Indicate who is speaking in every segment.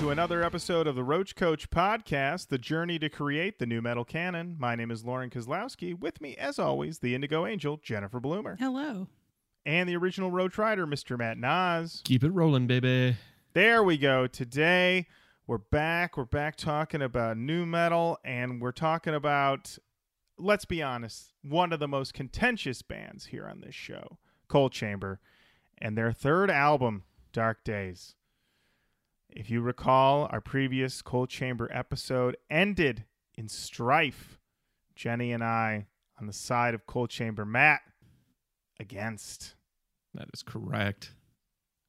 Speaker 1: to another episode of the Roach Koach Podcast, the journey to create the nu metal canon. My name is Lauren Kozlowski. With me, as always, the Indigo Angel, Jennifer Bloomer,
Speaker 2: Hello.
Speaker 1: and the original Roach Rider, Mr. Matt Naas.
Speaker 3: Keep it rolling, baby.
Speaker 1: There we go. Today, we're back. We're back talking about nu metal, and we're talking about, let's be honest, one of the most contentious bands here on this show, Coal Chamber, and their third album, Dark Days. If you recall, our previous Coal Chamber episode ended in strife. Jenny and I on the side of Coal Chamber, Matt against.
Speaker 3: That is correct.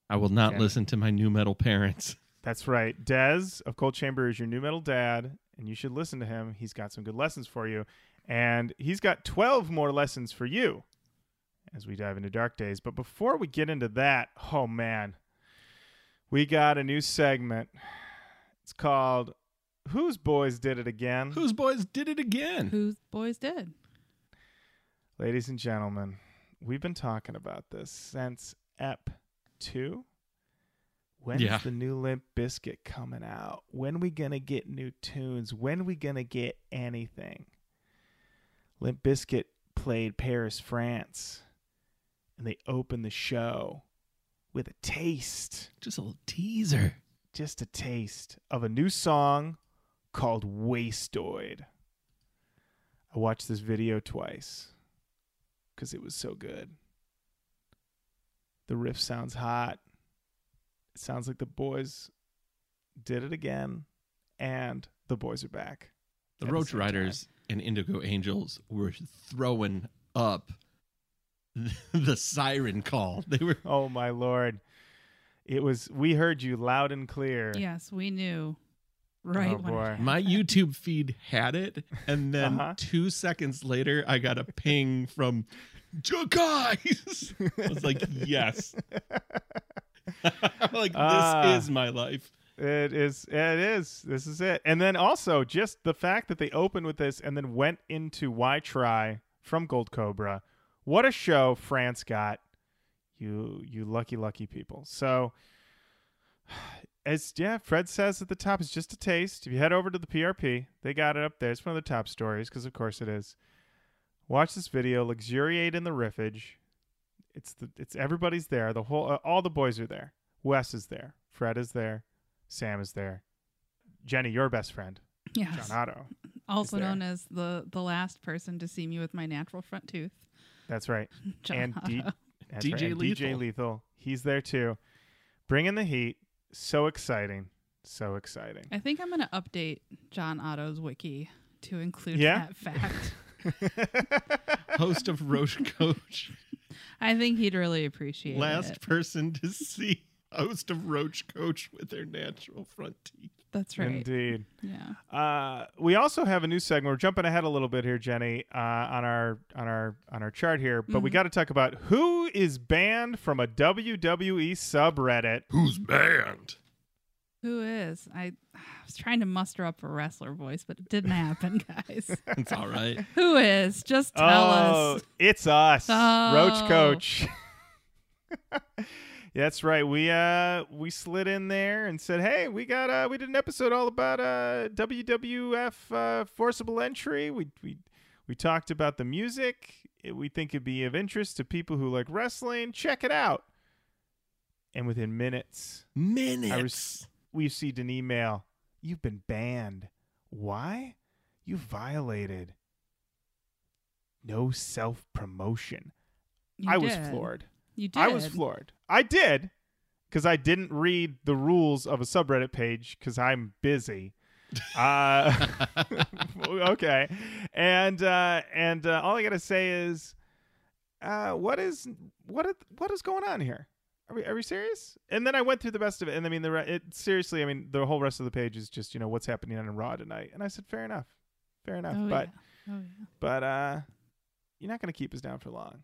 Speaker 3: I will not
Speaker 1: Jenny.
Speaker 3: listen to my nu metal parents.
Speaker 1: That's right. Dez of Coal Chamber is your nu metal dad, and you should listen to him. He's got some good lessons for you. And he's got 12 more lessons for you as we dive into Dark Days. But before we get into that, oh man, we got a new segment. It's called Whose Boys Did It Again?
Speaker 3: Whose boys did it again?
Speaker 2: Whose boys did?
Speaker 1: Ladies and gentlemen, we've been talking about this since EP 2. When's
Speaker 3: Yeah.
Speaker 1: the new Limp Bizkit coming out? When we gonna get new tunes? When we gonna get anything? Limp Bizkit played Paris, France, and they opened the show with a taste,
Speaker 3: Just a little teaser.
Speaker 1: just a taste of a new song called Wastoid. I watched this video twice because it was so good. The riff sounds hot. It sounds like the boys did it again, and the boys are back.
Speaker 3: The
Speaker 1: the
Speaker 3: Roach
Speaker 1: same
Speaker 3: Riders and Indigo Angels were throwing up the siren call. They were
Speaker 1: Oh my lord! It was. We heard you loud and clear.
Speaker 2: Yes, we knew. Right.
Speaker 1: Oh, boy.
Speaker 3: my YouTube feed had it, and then
Speaker 1: Uh-huh.
Speaker 3: two seconds later, I got a ping from "Ja guys. I was like, yes. like this
Speaker 1: Ah.
Speaker 3: is my life.
Speaker 1: It is. It is. This is it. And then also just the fact that they opened with this and then went into Why Try from Gold Cobra. What a show France got. You you lucky lucky people. So as yeah, Fred says at the top, it's just a taste. If you head over to the PRP, they got it up there. It's one of the top stories because of course it is. Watch this video, luxuriate in the riffage. It's the it's everybody's there. The whole uh, all the boys are there. Wes is there. Fred is there. Sam is there. Jenny, your best friend,
Speaker 2: Yes.
Speaker 1: John Otto.
Speaker 2: also known as the the last person to see me with my natural front tooth.
Speaker 1: That's right.
Speaker 2: John
Speaker 1: and D- that's
Speaker 3: DJ
Speaker 1: right. And DJ
Speaker 3: Lethal.
Speaker 1: Lethal. He's there too. Bringing the heat. So exciting. So exciting.
Speaker 2: I think I'm going to update John Otto's wiki to include
Speaker 1: Yeah?
Speaker 2: that fact.
Speaker 3: Host of Roach Koach.
Speaker 2: I think he'd really appreciate it.
Speaker 3: Last person to see host of Roach Koach with their natural front teeth.
Speaker 2: That's right.
Speaker 1: Indeed.
Speaker 2: Yeah.
Speaker 1: Uh, we also have a new segment. We're jumping ahead a little bit here, Jenny, uh, on our on our on our chart here. But we
Speaker 2: Mhm.
Speaker 1: got to talk about who is banned from a WWE subreddit.
Speaker 3: Who's banned?
Speaker 2: Who is? I, I was trying to muster up a wrestler voice, but it didn't happen, guys.
Speaker 3: It's all right.
Speaker 2: Who is? Just tell
Speaker 1: oh,
Speaker 2: us.
Speaker 1: it's us, Roach
Speaker 2: Oh.
Speaker 1: Coach. That's right. We uh we slid in there and said, "Hey, we got uh we did an episode all about uh WWF uh, Forceable Entry. We we we talked about the music. It, we think it'd be of interest to people who like wrestling. Check it out." And within minutes,
Speaker 3: Minutes.
Speaker 1: I we received an email. You've been banned. Why? You violated no self promotion.
Speaker 2: You
Speaker 1: I was floored.
Speaker 2: You did.
Speaker 1: I was floored. I did because I didn't read the rules of a subreddit page because I'm busy. uh, okay, and uh, and uh, all I gotta say is, uh, what is what is, what is going on here? Are we are we serious? And then I went through the best of it, and I mean the re- it seriously. I mean the whole rest of the page is just you know what's happening on Raw tonight, and I said fair enough, fair enough,
Speaker 2: Oh,
Speaker 1: but
Speaker 2: yeah. Oh, yeah.
Speaker 1: but uh, you're not gonna keep us down for long.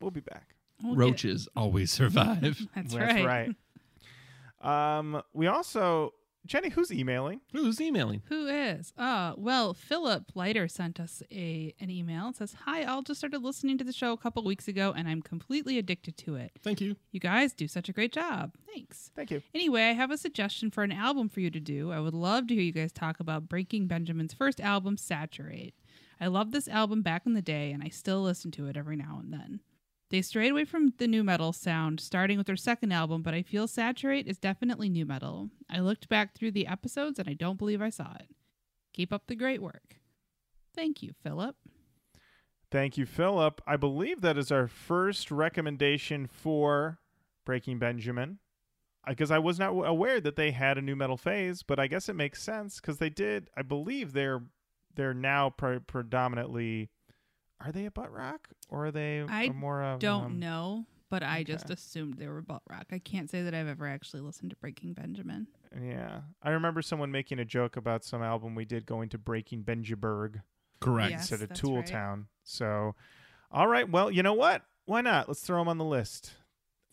Speaker 1: We'll be back.
Speaker 2: We'll get-
Speaker 3: Roaches always survive.
Speaker 2: That's,
Speaker 1: That's
Speaker 2: right.
Speaker 1: right. Um, we also Jenny, who's emailing?
Speaker 3: Who's emailing?
Speaker 2: Who is? Uh, well, Philip Leiter sent us a an email. It says, "Hi, I just started listening to the show a couple weeks ago, and I'm completely addicted to it.
Speaker 3: Thank you.
Speaker 2: You guys do such a great job. Thanks."
Speaker 1: Thank you.
Speaker 2: Anyway, I have a suggestion for an album for you to do. I would love to hear you guys talk about Breaking Benjamin's first album, Saturate. I loved this album back in the day, and I still listen to it every now and then. They strayed away from the nu metal sound, starting with their second album, but I feel Saturate is definitely nu metal. I looked back through the episodes and I don't believe I saw it. Keep up the great work. Thank you, Philip.
Speaker 1: Thank you, Philip. I believe that is our first recommendation for Breaking Benjamin. Because I was not aware that they had a nu metal phase, but I guess it makes sense because they did. I believe they're they're now pre- predominantly. Are they a butt rock or are they
Speaker 2: I
Speaker 1: a more of,
Speaker 2: Don't
Speaker 1: um,
Speaker 2: know, but I just assumed they were butt rock. I can't say that I've ever actually listened to Breaking Benjamin.
Speaker 1: Yeah, I remember someone making a joke about some album we did going to Breaking Benjaberg
Speaker 3: Correct.
Speaker 2: Yes,
Speaker 1: instead of Tool
Speaker 2: right.
Speaker 1: Town. So, all right, well, you know what? Why not? Let's throw them on the list.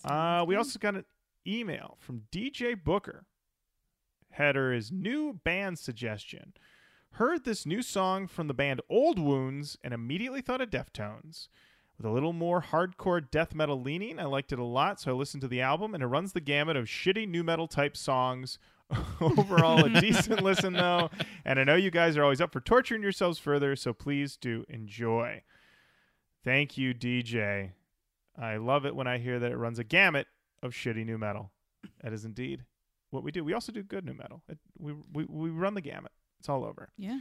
Speaker 1: Uh, we also got an email from DJ Booker. Header is new band suggestion. Heard this new song from the band Old Wounds and immediately thought of Deftones. With a little more hardcore death metal leaning, I liked it a lot, so I listened to the album, and it runs the gamut of shitty nu metal type songs. Overall, a decent listen, though. And I know you guys are always up for torturing yourselves further, so please do enjoy. Thank you, DJ. I love it when I hear that it runs a gamut of shitty nu metal. That is indeed what we do. We also do good nu metal. It, we, we we run the gamut. It's all over.
Speaker 2: Yeah.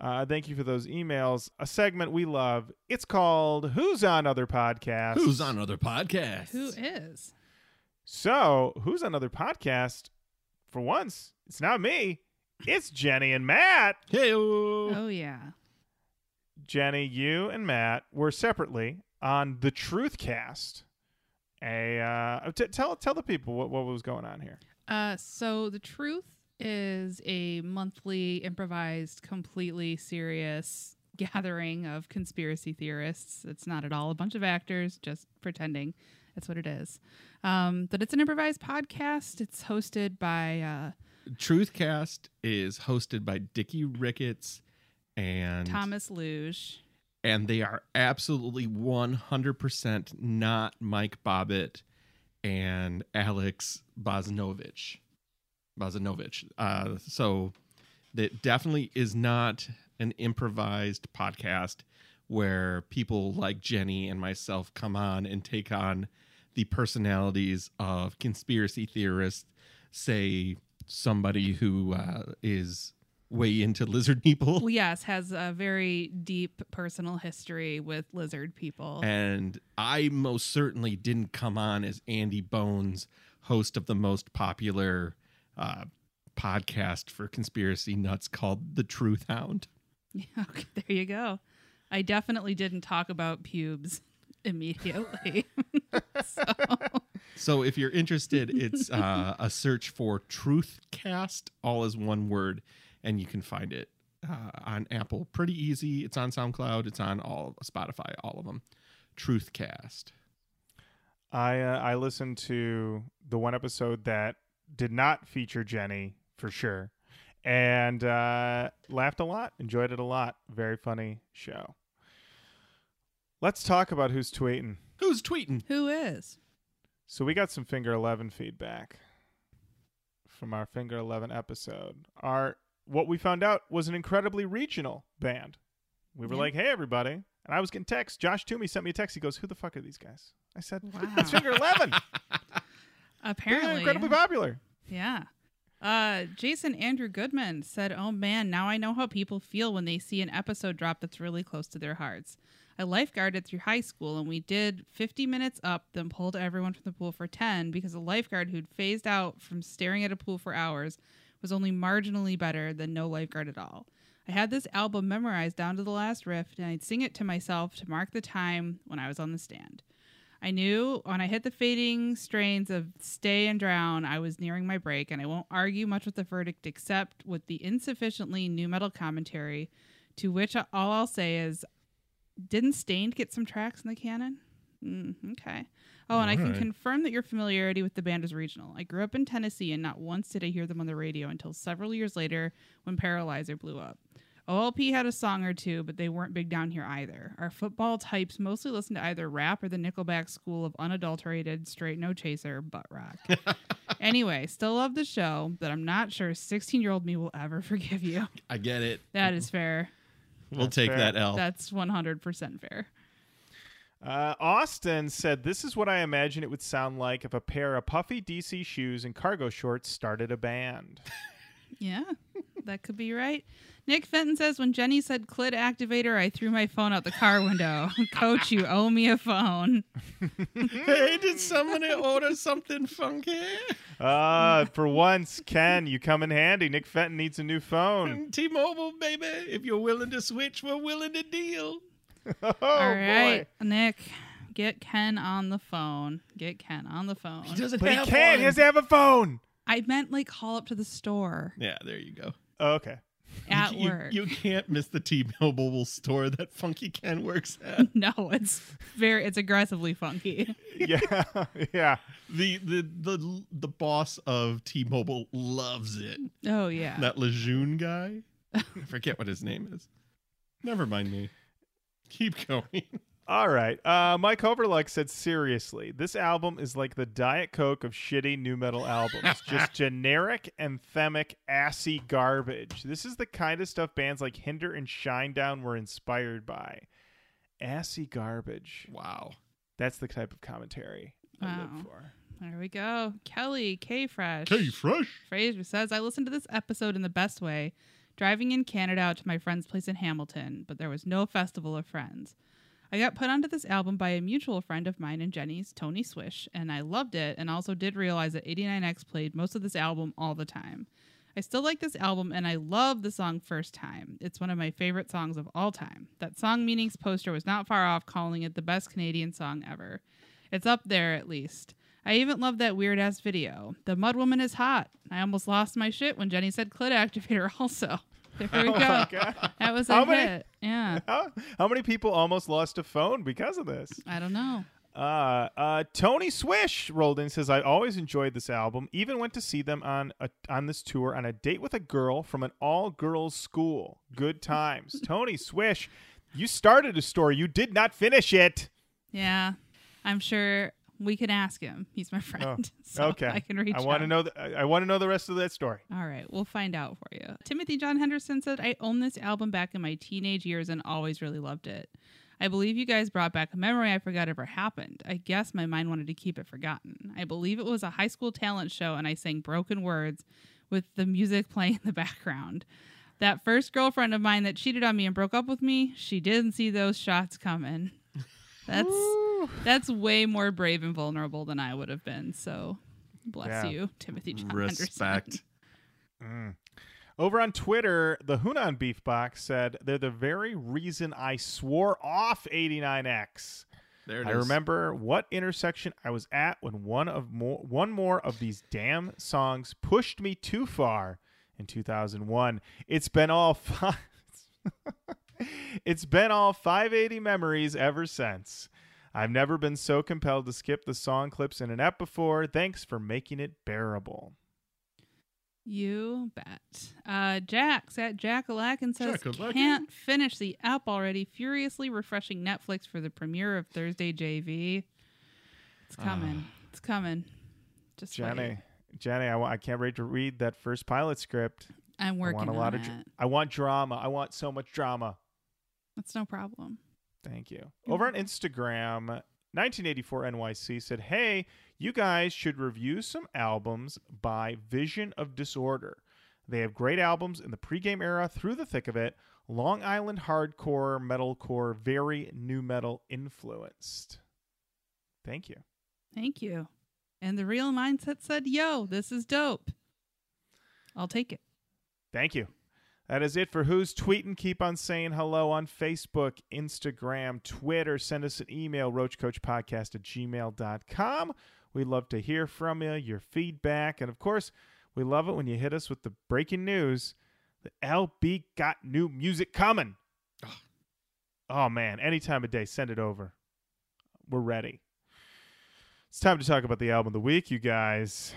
Speaker 1: Uh, thank you for those emails. A segment we love. It's called "Who's on Other Podcasts."
Speaker 3: Who's on other podcasts?
Speaker 2: Who is?
Speaker 1: So, who's on other podcast? For once, it's not me. It's Jenny and Matt.
Speaker 3: Hey.
Speaker 2: Oh, yeah.
Speaker 1: Jenny, you and Matt were separately on the Truth Cast. A uh, t- tell tell the people what, what was going on here.
Speaker 2: Uh, so the truth is a monthly improvised, completely serious gathering of conspiracy theorists. It's not at all a bunch of actors just pretending. That's what it is. Um, but it's an improvised podcast. It's hosted by uh,
Speaker 3: Truthcast is hosted by Dickie Ricketts and
Speaker 2: Thomas Luge.
Speaker 3: and they are absolutely 100% not Mike Bobbitt and Alex Bozanovich. Bozanovich. Uh, so that definitely is not an improvised podcast where people like Jenny and myself come on and take on the personalities of conspiracy theorists, say somebody who uh, is way into lizard people.
Speaker 2: Well, yes, has a very deep personal history with lizard people.
Speaker 3: And I most certainly didn't come on as Andy Bones, host of the most popular uh, podcast for conspiracy nuts called The Truth Hound.
Speaker 2: okay, there you go. I definitely didn't talk about pubes immediately. so,
Speaker 3: So if you're interested, it's uh, a search for Truthcast, all as one word, and you can find it uh, on Apple. Pretty easy. It's on SoundCloud. It's on all Spotify, all of them. Truthcast.
Speaker 1: I uh, I listened to the one episode that did not feature Jenny for sure, and uh, laughed a lot. Enjoyed it a lot. Very funny show. Let's talk about who's tweeting.
Speaker 3: Who's tweeting?
Speaker 2: who is?
Speaker 1: So we got some Finger Eleven feedback from our Finger Eleven episode. Our what we found out was an incredibly regional band. We were
Speaker 2: Yeah.
Speaker 1: like, "Hey, everybody!" And I was getting texts. Josh Toomey sent me a text. He goes, "Who the fuck are these guys?" I said,
Speaker 2: Wow.
Speaker 1: "It's Finger Eleven. They're
Speaker 2: Apparently,
Speaker 1: incredibly popular."
Speaker 2: Yeah. Uh, Jason Andrew Goodman said, Oh man, now I know how people feel when they see an episode drop that's really close to their hearts. I lifeguarded through high school and we did 50 minutes up, then pulled everyone from the pool for 10 because a lifeguard who'd phased out from staring at a pool for hours was only marginally better than no lifeguard at all. I had this album memorized down to the last riff and I'd sing it to myself to mark the time when I was on the stand. I knew when I hit the fading strains of Stay and Drown, I was nearing my break, and I won't argue much with the verdict except with the insufficiently nu metal commentary, to which all I'll say is, didn't Staind get some tracks in the canon? Mm, okay. Oh, and I can confirm that your familiarity with the band is regional. I grew up in Tennessee, and not once did I hear them on the radio until several years later when Paralyzer blew up. OLP had a song or two, but they weren't big down here either. Our football types mostly listen to either rap or the Nickelback school of unadulterated, straight no chaser, butt rock. anyway, still love the show, but I'm not sure 16 year old me will ever forgive you.
Speaker 3: I get it.
Speaker 2: That is fair.
Speaker 3: We'll
Speaker 1: That's
Speaker 3: take
Speaker 1: fair.
Speaker 3: that L.
Speaker 2: That's 100% fair.
Speaker 1: Uh, Austin said, This is what I imagine it would sound like if a pair of puffy DC shoes and cargo shorts started a band.
Speaker 2: Yeah, that could be right. Nick Fenton says when Jenny said clit activator, I threw my phone out the car window. Coach, you owe me a phone.
Speaker 3: hey, did somebody order something funky?
Speaker 1: Uh, for once, Ken, you come in handy. Nick Fenton needs a new phone.
Speaker 3: T-Mobile, baby. If you're willing to switch, we're willing to deal.
Speaker 1: Oh,
Speaker 2: All right,
Speaker 1: boy.
Speaker 2: Nick, get Ken on the phone. Get Ken on the phone.
Speaker 3: He doesn't
Speaker 1: But he
Speaker 3: have
Speaker 1: can't.
Speaker 3: one.
Speaker 1: He has to have a phone.
Speaker 2: I meant like call up to the store
Speaker 3: Yeah, there you go.
Speaker 1: Oh, okay.
Speaker 2: at
Speaker 3: you,
Speaker 2: work.
Speaker 3: You can't miss the T-Mobile store that Funky Ken works at.
Speaker 2: no, it's very it's aggressively funky.
Speaker 1: Yeah. yeah.
Speaker 3: the the the the boss of T-Mobile loves it.
Speaker 2: Oh yeah.
Speaker 3: That Lejeune guy. I forget what his name is. Never mind me. Keep going.
Speaker 1: All right. Uh, Mike Overluck said, seriously, this album is like the Diet Coke of shitty nu metal albums. Just generic, anthemic, assy garbage. This is the kind of stuff bands like Hinder and Shinedown were inspired by. Assy garbage.
Speaker 3: Wow.
Speaker 1: That's the type of commentary I
Speaker 2: Wow.
Speaker 1: live for.
Speaker 2: There we go. Kelly K Fresh.
Speaker 3: K Fresh.
Speaker 2: Fraser says, I listened to this episode in the best way, driving in Canada out to my friend's place in Hamilton, but there was no festival of friends. I got put onto this album by a mutual friend of mine and Jenny's, Tony Swish, and I loved it and also did realize that 89X played most of this album all the time. I still like this album and I love the song First Time. It's one of my favorite songs of all time. That song meanings poster was not far off calling it the best Canadian song ever. It's up there at least. I even love that weird ass video. The Mud Woman is hot. I almost lost my shit when Jenny said clit activator also. There we
Speaker 1: Oh
Speaker 2: go.
Speaker 1: my God.
Speaker 2: That was a
Speaker 1: How many-
Speaker 2: Yeah.
Speaker 1: How, how many people almost lost a phone because of this?
Speaker 2: I don't know.
Speaker 1: Uh, uh, Tony Swish rolled in says, I always enjoyed this album. Even went to see them on a, on this tour on a date with a girl from an all girls school. Good times. Tony Swish, you started a story. You did not finish it.
Speaker 2: Yeah. I'm sure we can ask him. He's my oh, friend. so
Speaker 1: Oh, okay.
Speaker 2: I can reach
Speaker 1: I want to know. The, I, I want to know the rest of that story.
Speaker 2: All right, we'll find out for you. Timothy John Henderson said, I owned this album back in my teenage years and always really loved it. I believe you guys brought back a memory I forgot ever happened. I guess my mind wanted to keep it forgotten. I believe it was a high school talent show and I sang broken words with the music playing in the background. That first girlfriend of mine that cheated on me and broke up with me, she didn't see those shots coming. That's that's way more brave and vulnerable than I would have been. So bless
Speaker 1: Yeah.
Speaker 2: you, Timothy John Henderson.
Speaker 3: Respect. Mm.
Speaker 1: Over on Twitter, the Hunan Beef Box said they're the very reason I swore off 89X.
Speaker 3: There it
Speaker 1: I
Speaker 3: is.
Speaker 1: remember what intersection I was at when one of more one more of these damn songs pushed me too far in 2001. It's been all five It's been all 580 memories ever since. I've never been so compelled to skip the song clips in an ep before. Thanks for making it bearable.
Speaker 2: You bet. Uh, Jax at Jackalacken says,
Speaker 3: Jackalacken?
Speaker 2: can't finish the app already. Furiously refreshing Netflix for the premiere of Thursday JV. It's coming. it's coming. Just
Speaker 1: Jenny,
Speaker 2: wait.
Speaker 1: Jenny, I, I can't wait to read that first pilot script.
Speaker 2: I'm
Speaker 1: I
Speaker 2: working
Speaker 1: want a
Speaker 2: on
Speaker 1: lot
Speaker 2: it.
Speaker 1: of dr- I want drama. I want so much drama.
Speaker 2: That's no problem.
Speaker 1: Thank you. Over on Instagram, 1984 NYC said, Hey, you guys should review some albums by Vision of Disorder. They have great albums in the pregame era through the thick of it. Long Island hardcore, metalcore, very new metal influenced. Thank you.
Speaker 2: Thank you. And the real mindset said, yo, this is dope. I'll take it.
Speaker 1: Thank you. That is it for Who's Tweeting. Keep on saying hello on Facebook, Instagram, Twitter. Send us an email, roachkoachpodcast at gmail.com. We'd love to hear from you, your feedback. And of course, we love it when you hit us with the breaking news. The LB got new music coming. Oh, man. Any time of day, send it over. We're ready. It's time to talk about the album of the week, you guys.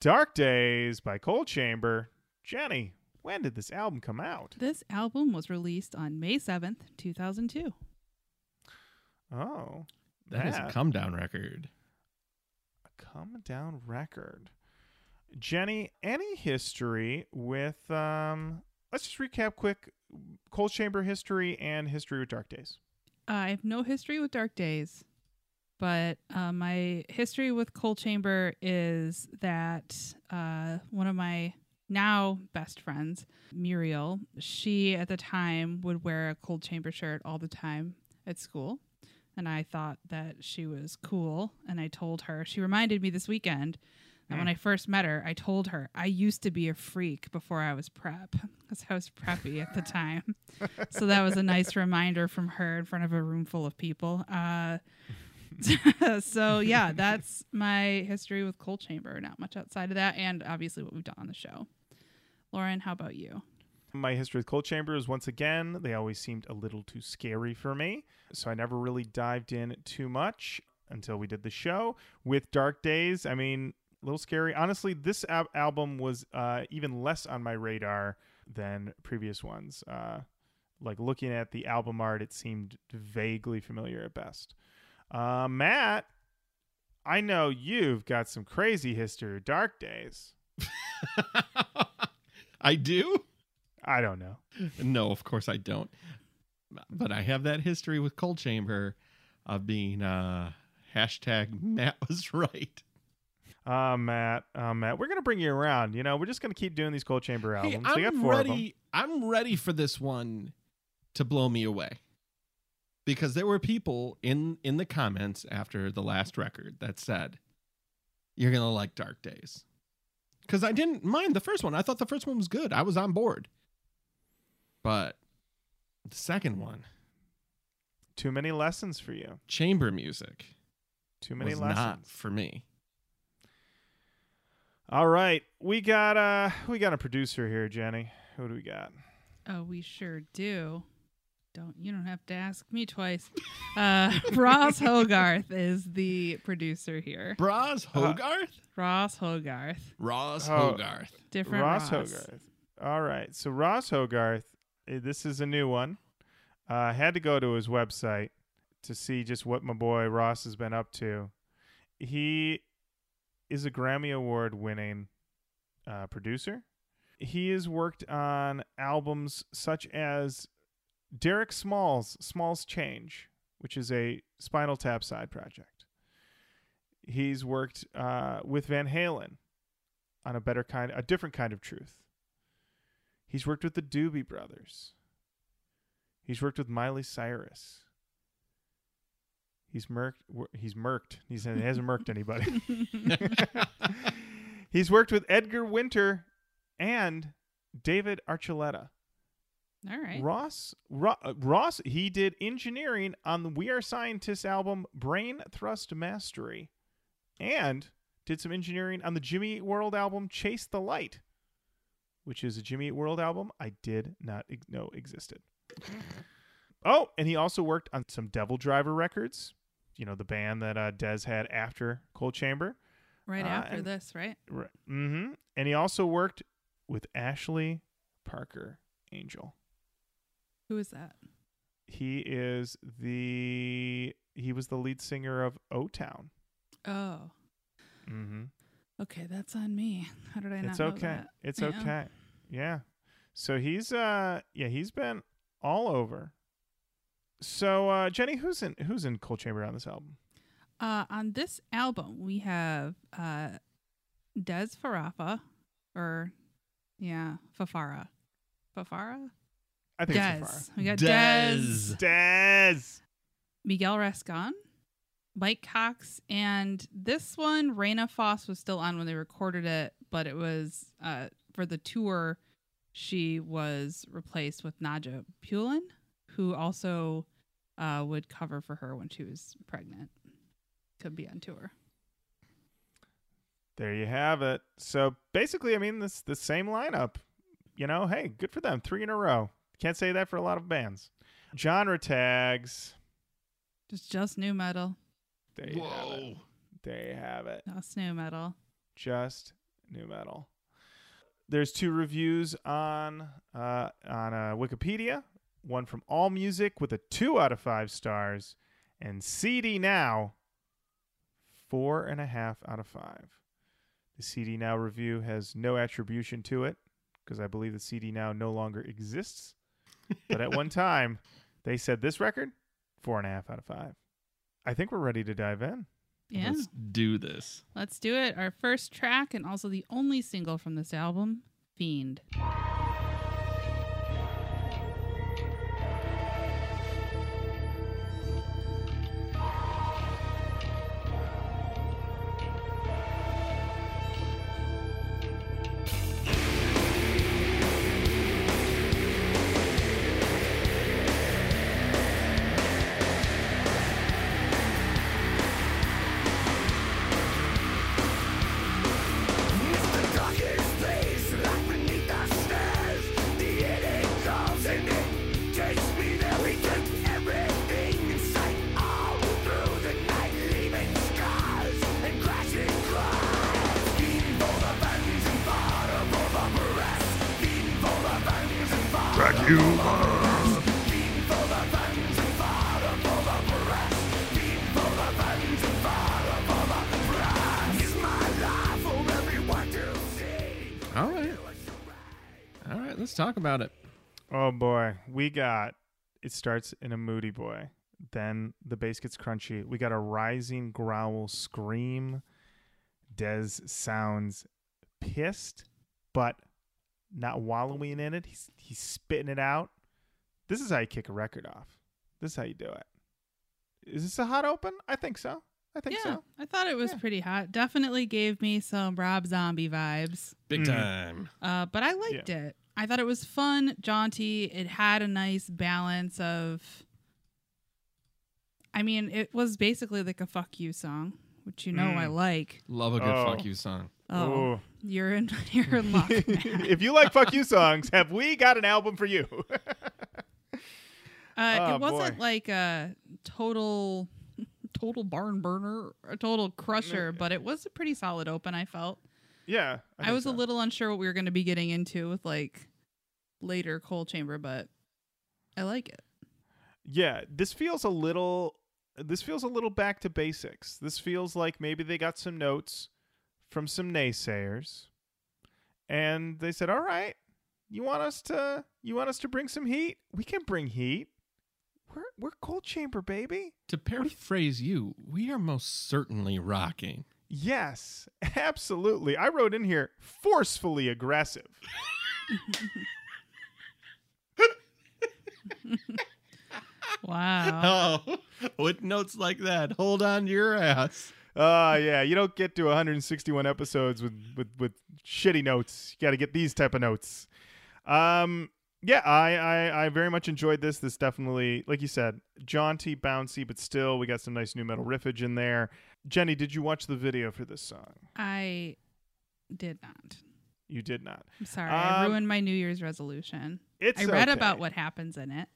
Speaker 1: Dark Days by Coal Chamber. Jenny, when did this album come out?
Speaker 2: This album was released on May 7th, 2002.
Speaker 1: Oh,
Speaker 3: That is a come down record.
Speaker 1: a come down record. Jenny, any history with um let's just recap quick Coal Chamber history and history with Dark Days.
Speaker 2: I have no history with Dark Days, but uh, my history with Coal Chamber is that uh, one of my now best friends, Muriel, she at the time would wear a Coal Chamber shirt all the time at school. And I thought that she was cool. And I told her, she reminded me this weekend that when I first met her, I told her I used to be a freak before I was prep because I was preppy at the time so that was a nice reminder from her in front of a room full of people. Uh, so yeah, that's my history with Coal Chamber. Not much outside of that, and obviously what we've done on the show. Lauren, how about you?
Speaker 1: My history with Coal Chambers, once again, they always seemed a little too scary for me. So I never really dived in too much until we did the show. With Dark Days, I mean, a little scary. Honestly, this al- album was uh, even less on my radar than previous ones. Uh, like looking at the album art, it seemed vaguely familiar at best. Uh, Matt, I know you've got some crazy history with Dark Days.
Speaker 3: I do?
Speaker 1: I don't know.
Speaker 3: No, of course I don't. But I have that history with Coal Chamber of being uh hashtag Matt was right.
Speaker 1: Uh, Matt, uh, Matt, we're gonna bring you around. You know, we're just gonna keep doing these Coal Chamber albums. got
Speaker 3: I'm
Speaker 1: them.
Speaker 3: ready. I'm ready for this one to blow me away. Because there were people in in the comments after the last record that said, "You're gonna like Dark Days," because I didn't mind the first one. I thought the first one was good. I was on board. But the second one,
Speaker 1: Too many lessons for you.
Speaker 3: chamber music,
Speaker 1: Too many
Speaker 3: was
Speaker 1: lessons.
Speaker 3: not for me.
Speaker 1: All right, we got uh, we got a producer here, Jenny. Who do we got?
Speaker 2: Oh, we sure do. Don't you don't have to ask me twice. Uh, Ross Hogarth is the producer here.
Speaker 3: Bras
Speaker 1: Uh,
Speaker 3: Hogarth,
Speaker 2: Ross Hogarth,
Speaker 3: Ross
Speaker 1: Oh.
Speaker 3: Hogarth.
Speaker 2: different
Speaker 1: Ross
Speaker 2: Ross.
Speaker 1: Hogarth. All right, so Ross Hogarth. eh, This is a new one. Uh, I had to go to his website to see just what my boy Ross has been up to. He is a Grammy Award winning uh, producer. He has worked on albums such as Derek Small's Small's Change, which is a Spinal Tap side project. He's worked uh, with Van Halen on a better kind, a different kind of truth. He's worked with the Doobie Brothers. He's worked with Miley Cyrus. He's murked. wor- He's murked. He's, he hasn't murked anybody. he's worked with Edgar Winter and David Archuleta.
Speaker 2: All right.
Speaker 1: Ross, Ro- uh, Ross, he did engineering on the We Are Scientists album Brain Thrust Mastery, and did some engineering on the Jimmy Eat World album Chase the Light, which is a Jimmy Eat World album I did not know existed. Oh, and he also worked on some Devil Driver records, you know, the band that uh, Dez had after Coal Chamber.
Speaker 2: right
Speaker 1: uh,
Speaker 2: after
Speaker 1: and-
Speaker 2: this, right?
Speaker 1: Right. Mm-hmm. And he also worked with Ashley Parker Angel.
Speaker 2: Who is that?
Speaker 1: He is the he was the lead singer of O Town.
Speaker 2: Oh,
Speaker 1: Mm-hmm.
Speaker 2: okay. That's on me. How did I
Speaker 1: It's
Speaker 2: not know
Speaker 1: okay.
Speaker 2: that?
Speaker 1: It's okay. Yeah. So he's uh yeah he's been all over. So uh Jenny, who's in who's in Coal Chamber on this album?
Speaker 2: Uh, on this album, we have uh, Dez Farafa, or yeah, Fafara, Fafara.
Speaker 1: I think
Speaker 2: Dez.
Speaker 1: it's so
Speaker 2: We got
Speaker 3: Dez.
Speaker 2: Des.
Speaker 1: Dez.
Speaker 2: Miguel Rascon, Mike Cox, and this one, Rayna Foss was still on when they recorded it, but it was uh, for the tour. She was replaced with Nadja Peulen, who also uh, would cover for her when she was pregnant. Could be on tour.
Speaker 1: There you have it. So basically, I mean, this the same lineup. You know, hey, good for them. Three in a row. Can't say that for a lot of bands. Genre tags.
Speaker 2: Just just nu metal.
Speaker 1: There you have it.
Speaker 3: Whoa.
Speaker 1: There you have it.
Speaker 2: No, snow metal.
Speaker 1: Just nu metal. There's two reviews on uh, on uh, Wikipedia. One from All Music with a two out of five stars, and CD Now four and a half out of five. The CD Now review has no attribution to it because I believe the CD Now no longer exists. But at one time, they said this record four and a half out of five. I think we're ready to dive in.
Speaker 2: Yeah.
Speaker 3: Let's do this.
Speaker 2: Let's do it. Our first track and also the only single from this album, Fiend.
Speaker 3: Talk about it.
Speaker 1: Oh boy, we got it starts in a moody boy. Then the bass gets crunchy. We got a rising growl scream. Dez sounds pissed, but not wallowing in it. He's he's spitting it out. This is how you kick a record off. This is how you do it. Is this a hot open? I think so. I think
Speaker 2: yeah,
Speaker 1: so.
Speaker 2: I thought it was
Speaker 1: Yeah.
Speaker 2: pretty hot. Definitely gave me some Rob Zombie vibes.
Speaker 3: Big
Speaker 1: Mm.
Speaker 3: time.
Speaker 2: Uh, but I liked it. I thought it was fun, jaunty. It had a nice balance of. I mean, it was basically like a "fuck you" song, which you know I
Speaker 1: Mm.
Speaker 2: like.
Speaker 3: Love a good
Speaker 1: Oh.
Speaker 3: fuck you song.
Speaker 2: Oh,
Speaker 1: Ooh.
Speaker 2: you're in, you're in luck. man.
Speaker 1: if you like fuck you songs, have we got an album for you?
Speaker 2: Uh,
Speaker 1: Oh,
Speaker 2: it wasn't
Speaker 1: boy.
Speaker 2: like a total, total barn burner, a total crusher, but it was a pretty solid open. I felt.
Speaker 1: Yeah.
Speaker 2: I,
Speaker 1: think
Speaker 2: was
Speaker 1: so.
Speaker 2: a little unsure what we were going to be getting into with like later Coal Chamber, but I like it.
Speaker 1: Yeah, this feels a little this feels a little back to basics. This feels like maybe they got some notes from some naysayers and they said, "All right, you want us to you want us to bring some heat? We can bring heat. We're we're Coal Chamber, baby."
Speaker 3: To paraphrase you, we are most certainly rocking.
Speaker 1: Yes, absolutely. I wrote in here forcefully aggressive.
Speaker 2: Wow.
Speaker 3: Oh, with notes like that, hold on to your ass.
Speaker 1: Uh yeah, you don't get to 161 episodes with with with shitty notes. You got to get these type of notes. Um yeah, I, I I very much enjoyed this. This definitely, like you said, jaunty, bouncy, but still we got some nice nu metal riffage in there. Jenny, did you watch the video for this song?
Speaker 2: I did not.
Speaker 1: You did not.
Speaker 2: I'm sorry. I
Speaker 1: Um,
Speaker 2: ruined my New Year's resolution.
Speaker 1: It's
Speaker 2: I read
Speaker 1: okay.
Speaker 2: about what happens in it.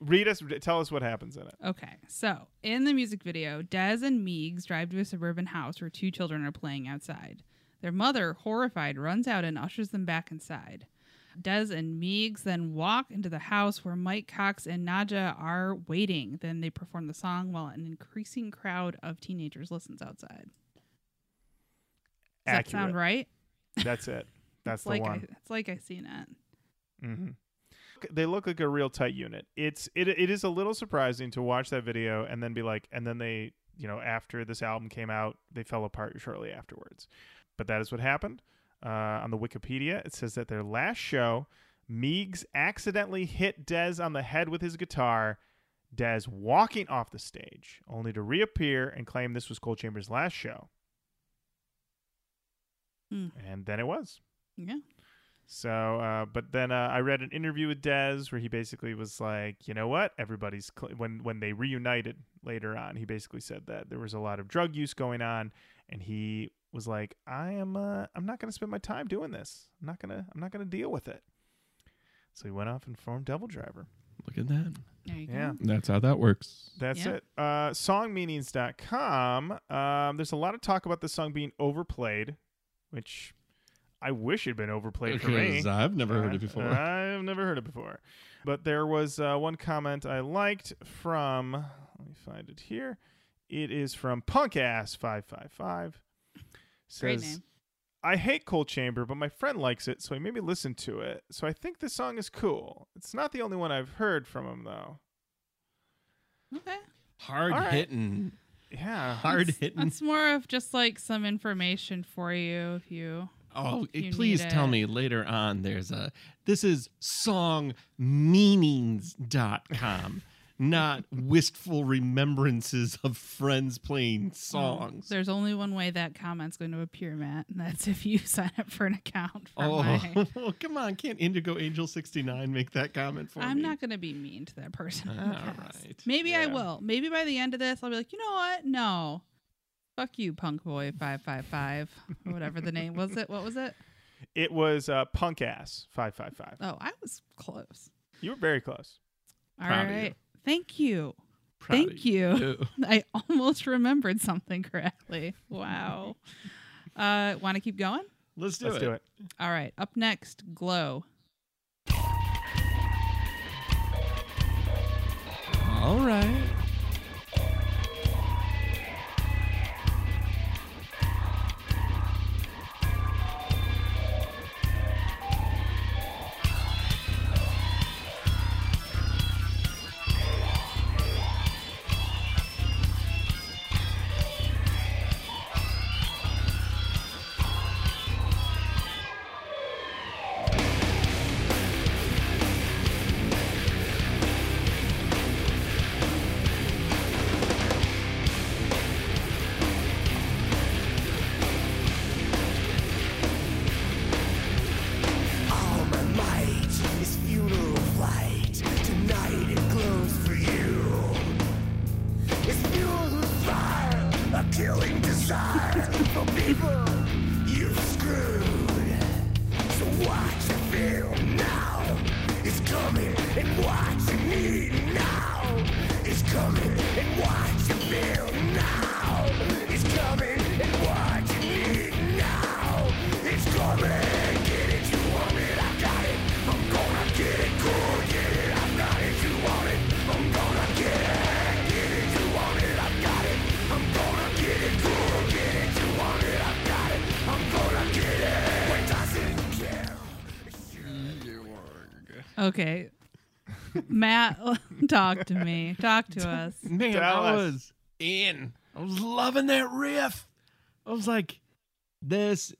Speaker 1: Read us. Tell us what happens in it.
Speaker 2: Okay, so in the music video, Dez and Meegs drive to a suburban house where two children are playing outside. Their mother, horrified, runs out and ushers them back inside. Dez and Meegs then walk into the house where Mike Cox and Nadja are waiting. Then they perform the song while an increasing crowd of teenagers listens outside. Does that sound right?
Speaker 1: That's it. That's the
Speaker 2: like
Speaker 1: one.
Speaker 2: I, it's like I seen it.
Speaker 1: Mm-hmm. They look like a real tight unit. It's it it is a little surprising to watch that video and then be like, and then they, you know, after this album came out, they fell apart shortly afterwards. But that is what happened. Uh, on the Wikipedia, it says that their last show, Meegs accidentally hit Dez on the head with his guitar. Dez walking off the stage, only to reappear and claim this was Coal Chamber's last show.
Speaker 2: Hmm.
Speaker 1: And then it was.
Speaker 2: Yeah.
Speaker 1: So, uh, but then uh, I read an interview with Dez where he basically was like, you know what? Everybody's cl-, when when they reunited later on, he basically said that there was a lot of drug use going on, and he was like, I am uh, I'm not going to spend my time doing this. I'm not gonna I'm not gonna deal with it. So he went off and formed Devil Driver.
Speaker 3: Look at that.
Speaker 2: There you
Speaker 1: Yeah.
Speaker 2: go.
Speaker 3: That's how that works.
Speaker 1: That's
Speaker 2: Yeah.
Speaker 1: it. Uh, songmeanings.com. Um, there's a lot of talk about the song being overplayed, which I wish it had been overplayed for me.
Speaker 3: I've never heard
Speaker 1: Uh,
Speaker 3: it before.
Speaker 1: I've never heard it before. But there was uh, one comment I liked from, let me find it here. It is from punkass555.
Speaker 2: Great
Speaker 1: Says,
Speaker 2: name.
Speaker 1: I hate Coal Chamber, but my friend likes it, so he made me listen to it. So I think this song is cool. It's not the only one I've heard from him, though.
Speaker 2: Okay.
Speaker 3: Hard
Speaker 1: All right.
Speaker 3: hitting.
Speaker 1: Yeah.
Speaker 3: Hard hitting.
Speaker 2: That's more of just like some information for you if you.
Speaker 3: Oh,
Speaker 2: You
Speaker 3: eh, please
Speaker 2: need
Speaker 3: tell
Speaker 2: it.
Speaker 3: me later on. There's a. This is songmeanings.com, not wistful remembrances of friends playing songs.
Speaker 2: There's only one way that comment's going to appear, Matt, and that's if you sign up for an account for
Speaker 3: Oh,
Speaker 2: my.
Speaker 3: well, come on. Can't Indigo Angel 69 make that comment for me.
Speaker 2: I'm not going to be mean to that person. in the
Speaker 3: All
Speaker 2: past.
Speaker 3: right.
Speaker 2: Maybe I will. Maybe by the end of this, I'll be like, you know what? No. Fuck you, Punk Boy five five five or whatever the name was. It what was it?
Speaker 1: It was uh, punkass555.
Speaker 2: Oh, I was close.
Speaker 1: You were very close.
Speaker 2: All
Speaker 3: Proud of you.
Speaker 2: right, thank you.
Speaker 3: Proud
Speaker 2: Thank you.
Speaker 3: you.
Speaker 2: I almost remembered something correctly. Wow. uh, Want to keep going?
Speaker 3: Let's do
Speaker 1: Let's
Speaker 3: it.
Speaker 1: do it.
Speaker 2: All right. Up next, Glow.
Speaker 3: All right.
Speaker 2: Okay. Matt, talk to me. Talk to us.
Speaker 3: Man,
Speaker 1: Tell
Speaker 3: I
Speaker 1: us.
Speaker 3: was in. I was loving that riff. I was like, this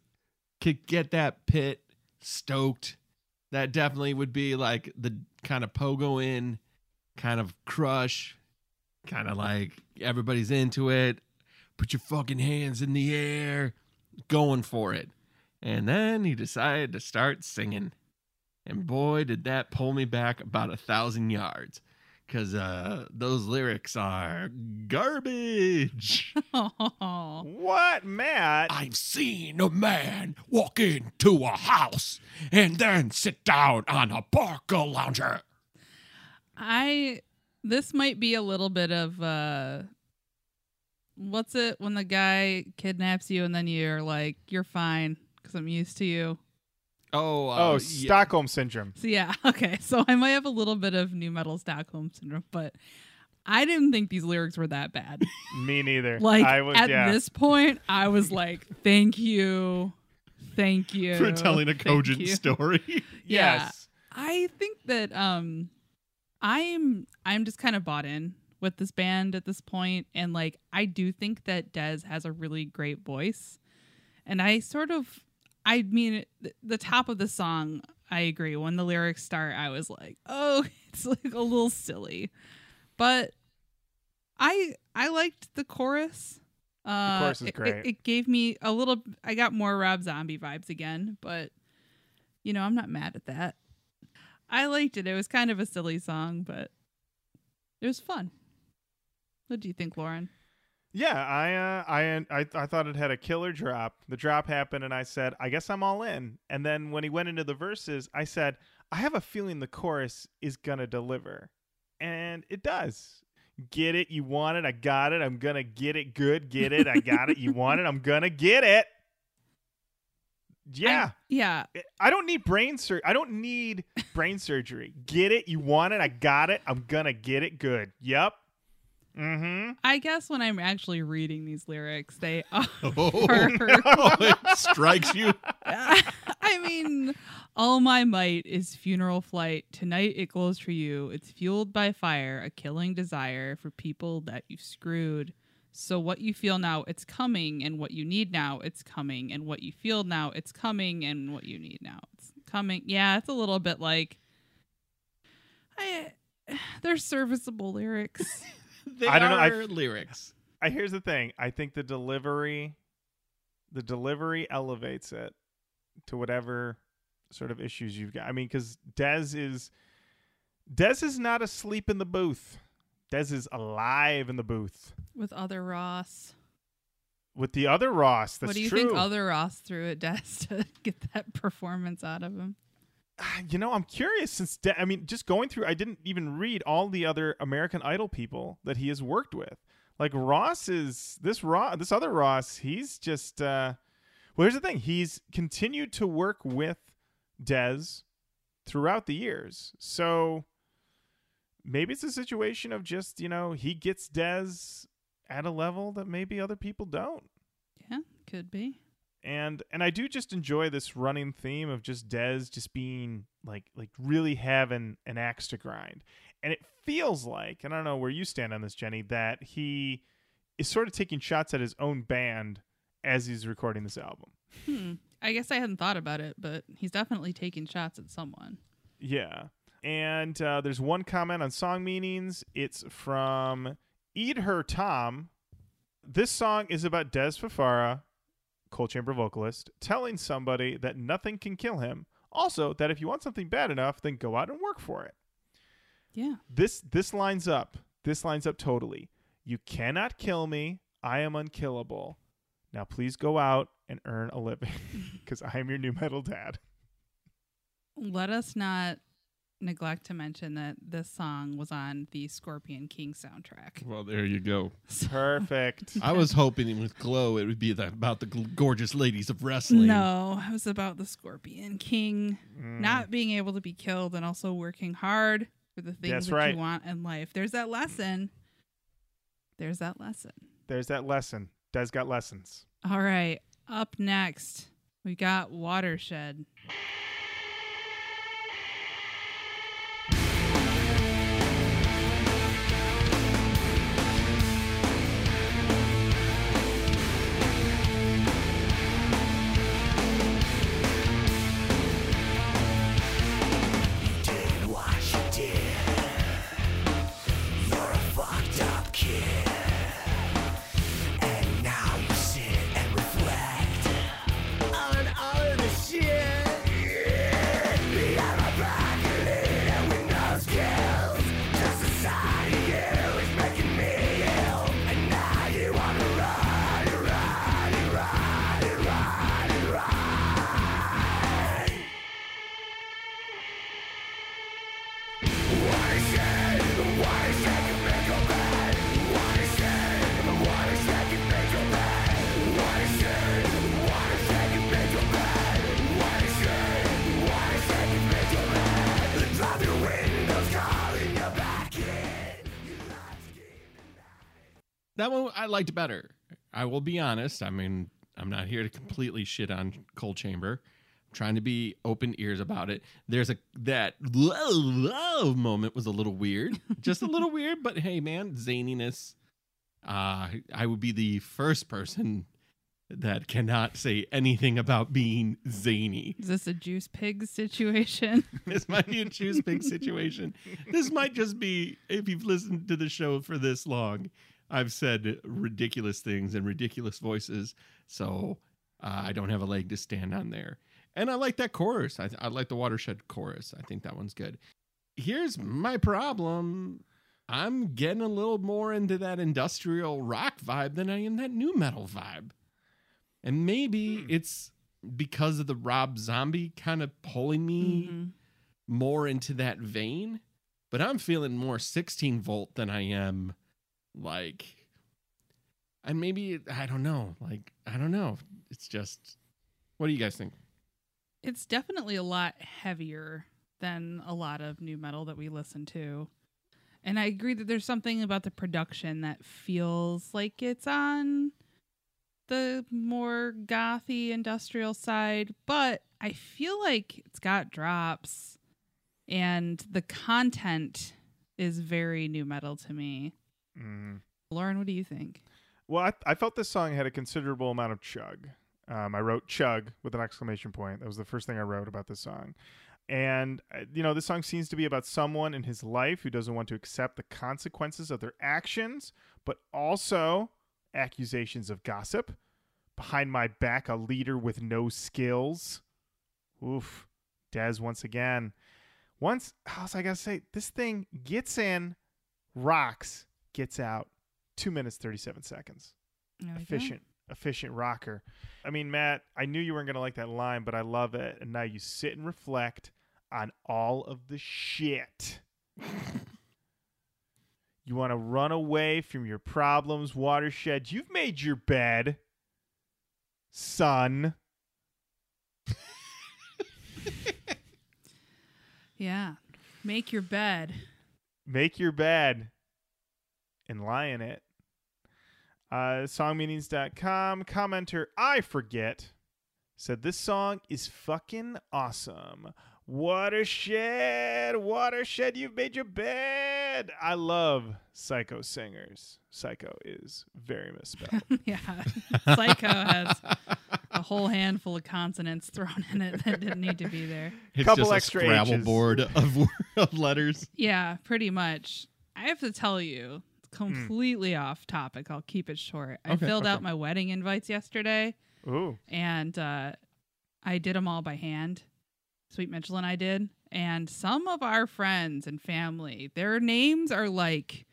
Speaker 3: could get that pit stoked. That definitely would be like the kind of pogo in, kind of crush, kind of like everybody's into it. Put your fucking hands in the air, going for it. And then he decided to start singing. And boy, did that pull me back about a thousand yards because uh, those lyrics are garbage.
Speaker 1: What, Matt?
Speaker 3: I've seen a man walk into a house and then sit down on a parka lounger.
Speaker 2: I this might be a little bit of uh what's it when the guy kidnaps you and then you're like you're fine because I'm used to you.
Speaker 3: Oh, uh,
Speaker 1: oh,
Speaker 3: yeah.
Speaker 1: Stockholm syndrome.
Speaker 2: So yeah, okay. So I might have a little bit of nu metal Stockholm syndrome, but I didn't think these lyrics were that bad.
Speaker 1: Me neither.
Speaker 2: Like
Speaker 1: I was,
Speaker 2: at
Speaker 1: yeah.
Speaker 2: this point, I was like, "Thank you, thank you
Speaker 3: for telling a cogent
Speaker 2: you."
Speaker 3: story.
Speaker 2: Yeah.
Speaker 1: Yes.
Speaker 2: I think that um, I'm I'm just kind of bought in with this band at this point, and like I do think that Dez has a really great voice, and I sort of, I mean, the top of the song, I agree. When the lyrics start, I was like, oh, it's like a little silly, but I I liked the chorus. Uh,
Speaker 1: chorus is
Speaker 2: it- it-
Speaker 1: great.
Speaker 2: It, gave me a little. I got more Rob Zombie vibes again, but you know, I'm not mad at that. I liked it. It was kind of a silly song, but it was fun. What do you think, Lauren?
Speaker 1: Yeah, I, uh, I, I, I thought it had a killer drop. The drop happened, and I said, I guess I'm all in. And then when he went into the verses, I said, I have a feeling the chorus is gonna deliver. And it does. Get it? You want it? I got it. I'm gonna get it. Good. Get it? I got it. You want it? I'm gonna get it. Yeah.
Speaker 2: Yeah.
Speaker 1: I don't need brain sur- I don't need brain surgery. Get it? You want it? I got it. I'm gonna get it. Good. Yep. Mm-hmm.
Speaker 2: I guess when I'm actually reading these lyrics, they are.
Speaker 3: Oh, it strikes you.
Speaker 2: I mean, all my might is funeral flight. Tonight it glows for you. It's fueled by fire, a killing desire for people that you've screwed. So what you feel now, it's coming, and what you need now, it's coming, and what you feel now, it's coming, and what you need now, it's coming. Yeah, it's a little bit like. I, they're serviceable lyrics.
Speaker 3: They
Speaker 1: I don't know, I-
Speaker 3: are lyrics.
Speaker 1: I here's the thing. I think the delivery the delivery elevates it to whatever sort of issues you've got. I mean, because Dez is Dez is not asleep in the booth. Dez is alive in the booth
Speaker 2: with other Ross.
Speaker 1: with the other Ross. That's
Speaker 2: what do you
Speaker 1: true.
Speaker 2: think other Ross threw at Dez to get that performance out of him?
Speaker 1: Ah, you know, I'm curious since De- I mean, just going through, I didn't even read all the other American Idol people that he has worked with. Like Ross is this Ross, this other Ross. He's just. uh Well, here's the thing. He's continued to work with Dez throughout the years, so maybe it's a situation of just you know he gets Dez at a level that maybe other people don't
Speaker 2: Yeah, could be.
Speaker 1: And and I do just enjoy this running theme of just Dez just being like like really having an axe to grind, and it feels like and I don't know where you stand on this, Jenny, that he is sort of taking shots at his own band as he's recording this album.
Speaker 2: Hmm. I guess I hadn't thought about it, but he's definitely taking shots at someone.
Speaker 1: Yeah, and uh, there's one comment on song meanings. It's from Eat Her Tom. This song is about Dez Fafara, Coal Chamber vocalist, telling somebody that nothing can kill him. Also, that if you want something bad enough, then go out and work for it.
Speaker 2: Yeah.
Speaker 1: This this lines up. This lines up totally. You cannot kill me. I am unkillable. Now please go out and earn a living because I am your nu metal dad.
Speaker 2: Let us not neglect to mention that this song was on the Scorpion King soundtrack.
Speaker 3: Well, there you go.
Speaker 1: Perfect.
Speaker 3: I was hoping with Glow it would be the, about the gl- gorgeous ladies of wrestling.
Speaker 2: No, it was about the Scorpion King
Speaker 1: Mm.
Speaker 2: not being able to be killed and also working hard for the things
Speaker 1: That's
Speaker 2: that
Speaker 1: right.
Speaker 2: you want in life. There's that lesson. There's that lesson.
Speaker 1: There's that lesson. Dez got lessons.
Speaker 2: All right. Up next, we got Watershed.
Speaker 3: Liked better. I will be honest. I mean, I'm not here to completely shit on Coal Chamber. I'm trying to be open ears about it. There's a that whoa, whoa moment was a little weird, just a little weird. But hey, man, zaniness. Uh, I would be the first person that cannot say anything about being zany.
Speaker 2: Is this a juice pig situation?
Speaker 3: this might be a choose big situation. This might just be if you've listened to the show for this long. I've said ridiculous things and ridiculous voices, so uh, I don't have a leg to stand on there. And I like that chorus. I, I like the watershed chorus. I think that one's good. Here's my problem. I'm getting a little more into that industrial rock vibe than I am that nu metal vibe. And maybe it's because of the Rob Zombie kind of pulling me
Speaker 2: Mhm.
Speaker 3: more into that vein. but I'm feeling more 16 volt than I am like and maybe I don't know. Like I don't know. It's just what do you guys think?
Speaker 2: It's definitely a lot heavier than a lot of nu metal that we listen to. And I agree that there's something about the production that feels like it's on the more gothy industrial side, but I feel like it's got drops and the content is very nu metal to me.
Speaker 1: Mm.
Speaker 2: Lauren, what do you think?
Speaker 1: Well, I, I felt this song had a considerable amount of chug. Um, I wrote chug with an exclamation point. That was the first thing I wrote about this song. And, uh, you know, this song seems to be about someone in his life who doesn't want to accept the consequences of their actions, but also accusations of gossip. Behind my back, a leader with no skills. Oof. Dez once again. Once, how's I gotta say, this thing gets in, rocks, gets out. Two minutes, 37 seconds
Speaker 2: There go.
Speaker 1: efficient efficient rocker i mean matt i knew you weren't going to like that line but i love it and now you sit and reflect on all of the shit you want to run away from your problems watershed you've made your bed son
Speaker 2: Yeah. Make your bed.
Speaker 1: make your bed and lie in it. Uh, songmeanings.com commenter I forget said this song is fucking awesome. Watershed, watershed, you've made your bed. I love psycho singers. Psycho is very misspelled.
Speaker 2: yeah. Psycho has a whole handful of consonants thrown in it that didn't need to be there.
Speaker 3: It's
Speaker 1: Couple
Speaker 3: just a
Speaker 1: extra
Speaker 3: Scrabble
Speaker 1: H's.
Speaker 3: board of, of letters.
Speaker 2: Yeah, pretty much. I have to tell you, it's completely off topic. I'll keep it short. I
Speaker 3: Okay,
Speaker 2: filled
Speaker 3: okay.
Speaker 2: out my wedding invites yesterday
Speaker 1: Ooh,
Speaker 2: and uh, I did them all by hand. Sweet Mitchell and I did. And some of our friends and family, their names are like,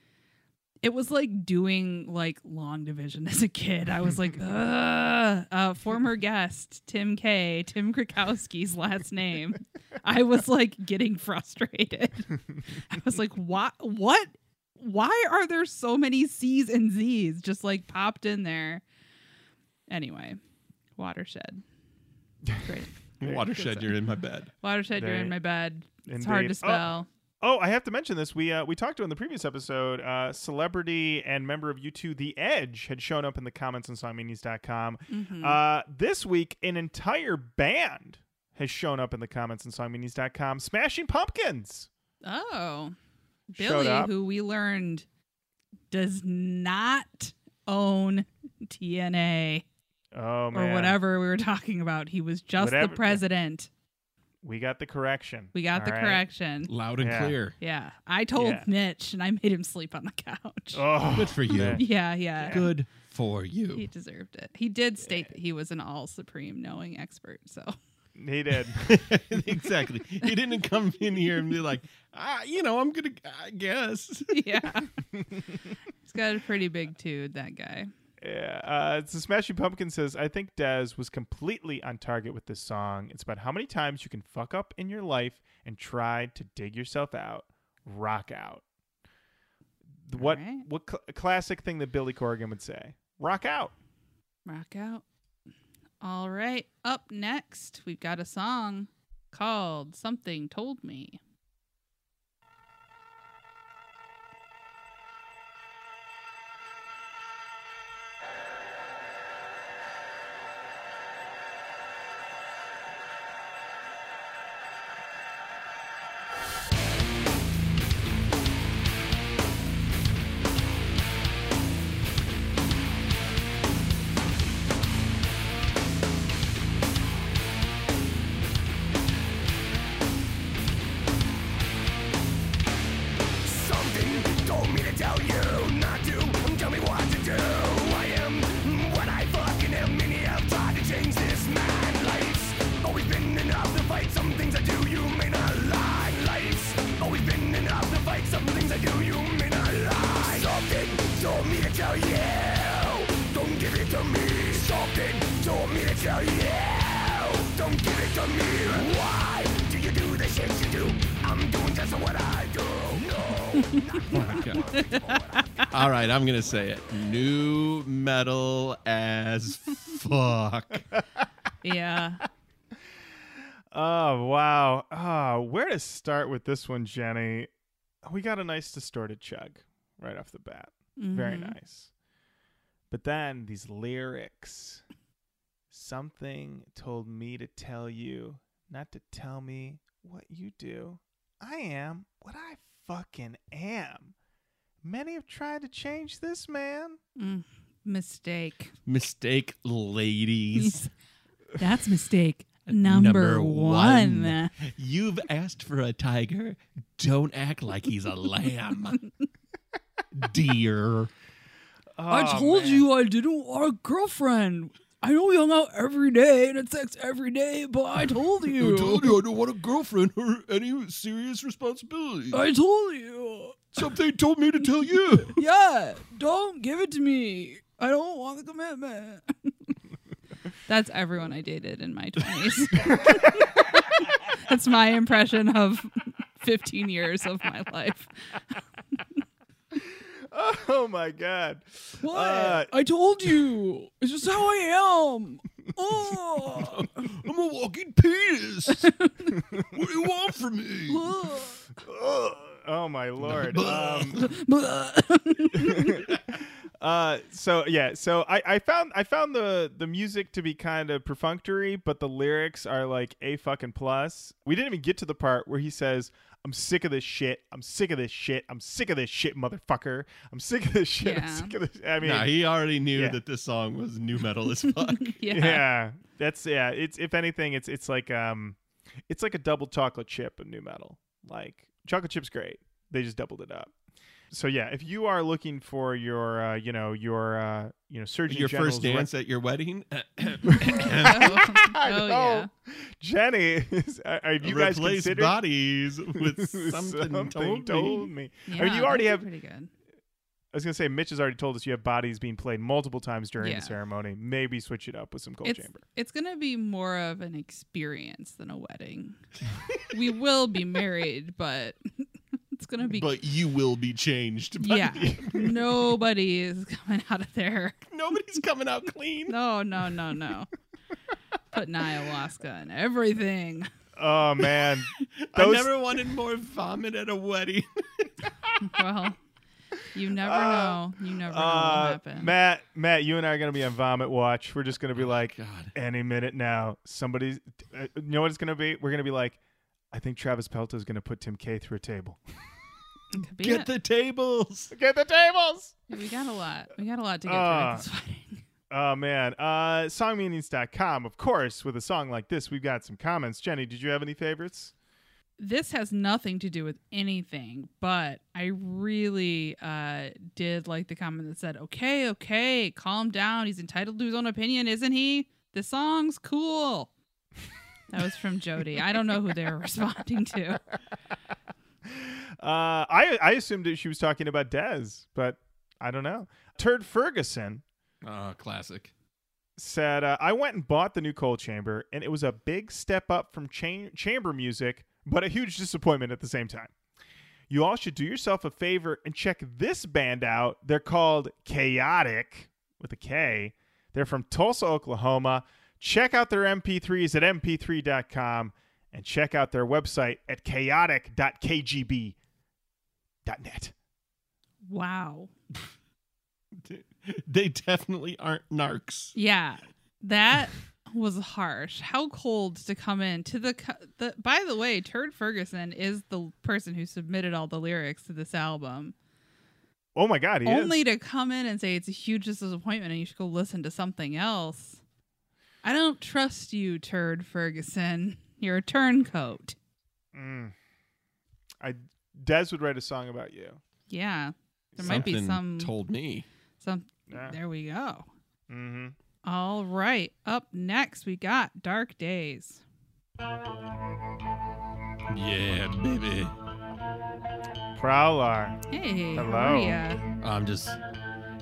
Speaker 2: it was like doing like long division as a kid. I was like, Ugh. Uh, former guest Tim K, Tim Krakowski's last name. I was like getting frustrated. I was like, what? What? Why are there so many C's and Z's just like popped in there? Anyway, watershed. Great.
Speaker 3: Watershed, you're in my bed.
Speaker 2: Watershed, you're in my bed. It's hard to
Speaker 1: indeed. Oh,
Speaker 2: spell.
Speaker 1: Oh, I have to mention this. We uh, we talked to in the previous episode. Uh, celebrity and member of U2, The Edge, had shown up in the comments on songmeanings.com.
Speaker 2: Mhm.
Speaker 1: Uh, this week, an entire band has shown up in the comments on songmeanings.com. Smashing Pumpkins.
Speaker 2: oh,
Speaker 1: Showed
Speaker 2: Billy,
Speaker 1: up.
Speaker 2: who we learned does not own TNA
Speaker 1: Oh man,
Speaker 2: or whatever we were talking about. He was just
Speaker 1: Whatever-
Speaker 2: the president.
Speaker 1: We got the correction.
Speaker 2: We got
Speaker 1: All
Speaker 2: the
Speaker 1: right?
Speaker 2: correction.
Speaker 3: Loud and
Speaker 1: Yeah.
Speaker 3: clear.
Speaker 2: Yeah, I told
Speaker 1: Yeah.
Speaker 2: Mitch, and I made him sleep on the couch.
Speaker 1: Oh,
Speaker 3: Good for you.
Speaker 1: man.
Speaker 2: Yeah, yeah.
Speaker 3: Good for you.
Speaker 2: He deserved it. He did state that he was an all supreme knowing expert. So
Speaker 1: He did.
Speaker 3: exactly. He didn't come in here and be like, ah, you know, I'm gonna, I guess.
Speaker 2: yeah, he's got a pretty big dude. That guy.
Speaker 1: Yeah, uh, so Smashing Pumpkins says, I think Dez was completely on target with this song. It's about how many times you can fuck up in your life and try to dig yourself out. Rock out. The- What
Speaker 2: Alright.
Speaker 1: what cl- classic thing that Billy Corgan would say? Rock out.
Speaker 2: Rock out. All right. Up next, we've got a song called Something Told Me.
Speaker 3: All right, I'm gonna say it. Nu metal as fuck.
Speaker 2: Yeah.
Speaker 1: Oh wow. Oh, where to start with this one, Jenny? We got a nice distorted chug right off the bat. Very
Speaker 2: Mhm.
Speaker 1: nice. But then these lyrics. Something told me to tell you, not to tell me what you do. I am what I fucking am. Many have tried to change this man.
Speaker 2: Mm, mistake.
Speaker 3: Mistake, ladies.
Speaker 2: That's mistake number,
Speaker 3: Number
Speaker 2: one.
Speaker 3: one. You've asked for a tiger. Don't act like he's a lamb. Dear.
Speaker 2: I
Speaker 1: Oh,
Speaker 2: told
Speaker 1: man.
Speaker 2: you I didn't want a girlfriend. I know we hung out every day and had sex every day, but I told you.
Speaker 3: I told you I don't want a girlfriend or any serious responsibility.
Speaker 2: I told you.
Speaker 3: Something told me to tell you.
Speaker 2: Yeah, don't give it to me. I don't want the commitment. That's everyone I dated in my 20s. That's my impression of 15 years of my life.
Speaker 1: Oh my god.
Speaker 2: What?
Speaker 1: Uh,
Speaker 2: I told you. It's just how I am. Oh.
Speaker 3: I'm a walking penis. what do you want from me?
Speaker 1: Ugh. My lord. Um, uh, so yeah, so I, I found I found the the music to be kind of perfunctory, but the lyrics are like a fucking plus. We didn't even get to the part where he says, "I'm sick of this shit. I'm sick of this shit. I'm sick of this shit, motherfucker. I'm sick of this shit. I'm
Speaker 2: Yeah.
Speaker 1: sick of this." I mean,
Speaker 3: Nah, he already knew
Speaker 1: Yeah.
Speaker 3: that this song was nu metal as fuck.
Speaker 2: yeah.
Speaker 1: yeah. that's yeah. It's if anything, it's it's like um, it's like a double chocolate chip of nu metal. Like chocolate chip's great. They just doubled it up. So yeah, if you are looking for your uh, you know your uh, you know surgeon
Speaker 3: Your
Speaker 1: General's
Speaker 3: first dance at your wedding?
Speaker 2: oh, oh, yeah.
Speaker 1: Jenny, is, uh, have you guys
Speaker 3: Replace
Speaker 1: considered
Speaker 3: bodies with something, told, me.
Speaker 1: me.
Speaker 2: yeah.
Speaker 1: I mean, you already have.
Speaker 2: pretty good.
Speaker 1: I was gonna say, Mitch has already told us you have bodies being played multiple times during
Speaker 2: Yeah.
Speaker 1: the ceremony. Maybe switch it up with some cold
Speaker 2: It's,
Speaker 1: chamber.
Speaker 2: it's gonna be more of an experience than a wedding. we will be married, but it's gonna be
Speaker 3: But you will be changed. by
Speaker 2: yeah.
Speaker 3: the-
Speaker 2: Nobody is coming out of there.
Speaker 3: Nobody's coming out clean.
Speaker 2: No, no, no, no. Putting ayahuasca and everything.
Speaker 1: Oh man,
Speaker 3: I never wanted more vomit at a wedding.
Speaker 2: Well, you never
Speaker 1: Uh,
Speaker 2: know. You never know what
Speaker 1: uh,
Speaker 2: happened.
Speaker 1: Matt, Matt, you and I are gonna be on vomit watch. We're just gonna be like,
Speaker 3: God.
Speaker 1: any minute now, somebody's. Uh, you know what it's gonna be? We're gonna be like, I think Travis Pelta is gonna put Tim K through a table.
Speaker 3: Get
Speaker 2: it.
Speaker 3: the tables.
Speaker 1: Get the tables.
Speaker 2: we got a lot. We got a lot to get
Speaker 1: Uh,
Speaker 2: through this.
Speaker 1: Oh man, uh, songmeanings.com. Of course, with a song like this, we've got some comments. Jenny, did you have any favorites?
Speaker 2: This has nothing to do with anything, but I really uh, did like the comment that said, "Okay, okay, calm down. He's entitled to his own opinion, isn't he? The song's cool." That was from Jody. I don't know who they were responding to.
Speaker 1: Uh, I I assumed that she was talking about Dez, but I don't know. Turd Ferguson
Speaker 3: Oh, classic.
Speaker 1: said, uh, I went and bought the new Coal Chamber, and it was a big step up from cha- chamber music, but a huge disappointment at the same time. You all should do yourself a favor and check this band out. They're called Chaotic with a K. They're from Tulsa, Oklahoma. Check out their MP3s at mp3.com and check out their website at chaotic.kgb.net.
Speaker 2: Wow.
Speaker 3: They definitely aren't narcs.
Speaker 2: Yeah, that was harsh. How cold to come in to the, the. By the way, Turd Ferguson is the person who submitted all the lyrics to this album.
Speaker 1: Oh my God, he
Speaker 2: Only
Speaker 1: is.
Speaker 2: to come in and say it's a huge disappointment and you should go listen to something else. I don't trust you, Turd Ferguson. You're a turncoat.
Speaker 1: Mm. I Dez would write a song about you.
Speaker 2: Yeah, there might be some.
Speaker 3: told me.
Speaker 2: some.
Speaker 1: Yeah.
Speaker 2: There we go.
Speaker 1: Mm-hmm.
Speaker 2: All right. Up next, we got Dark Days.
Speaker 3: Yeah, baby.
Speaker 1: Prowler.
Speaker 2: Hey, how
Speaker 1: Hello.
Speaker 2: are?
Speaker 3: I'm just.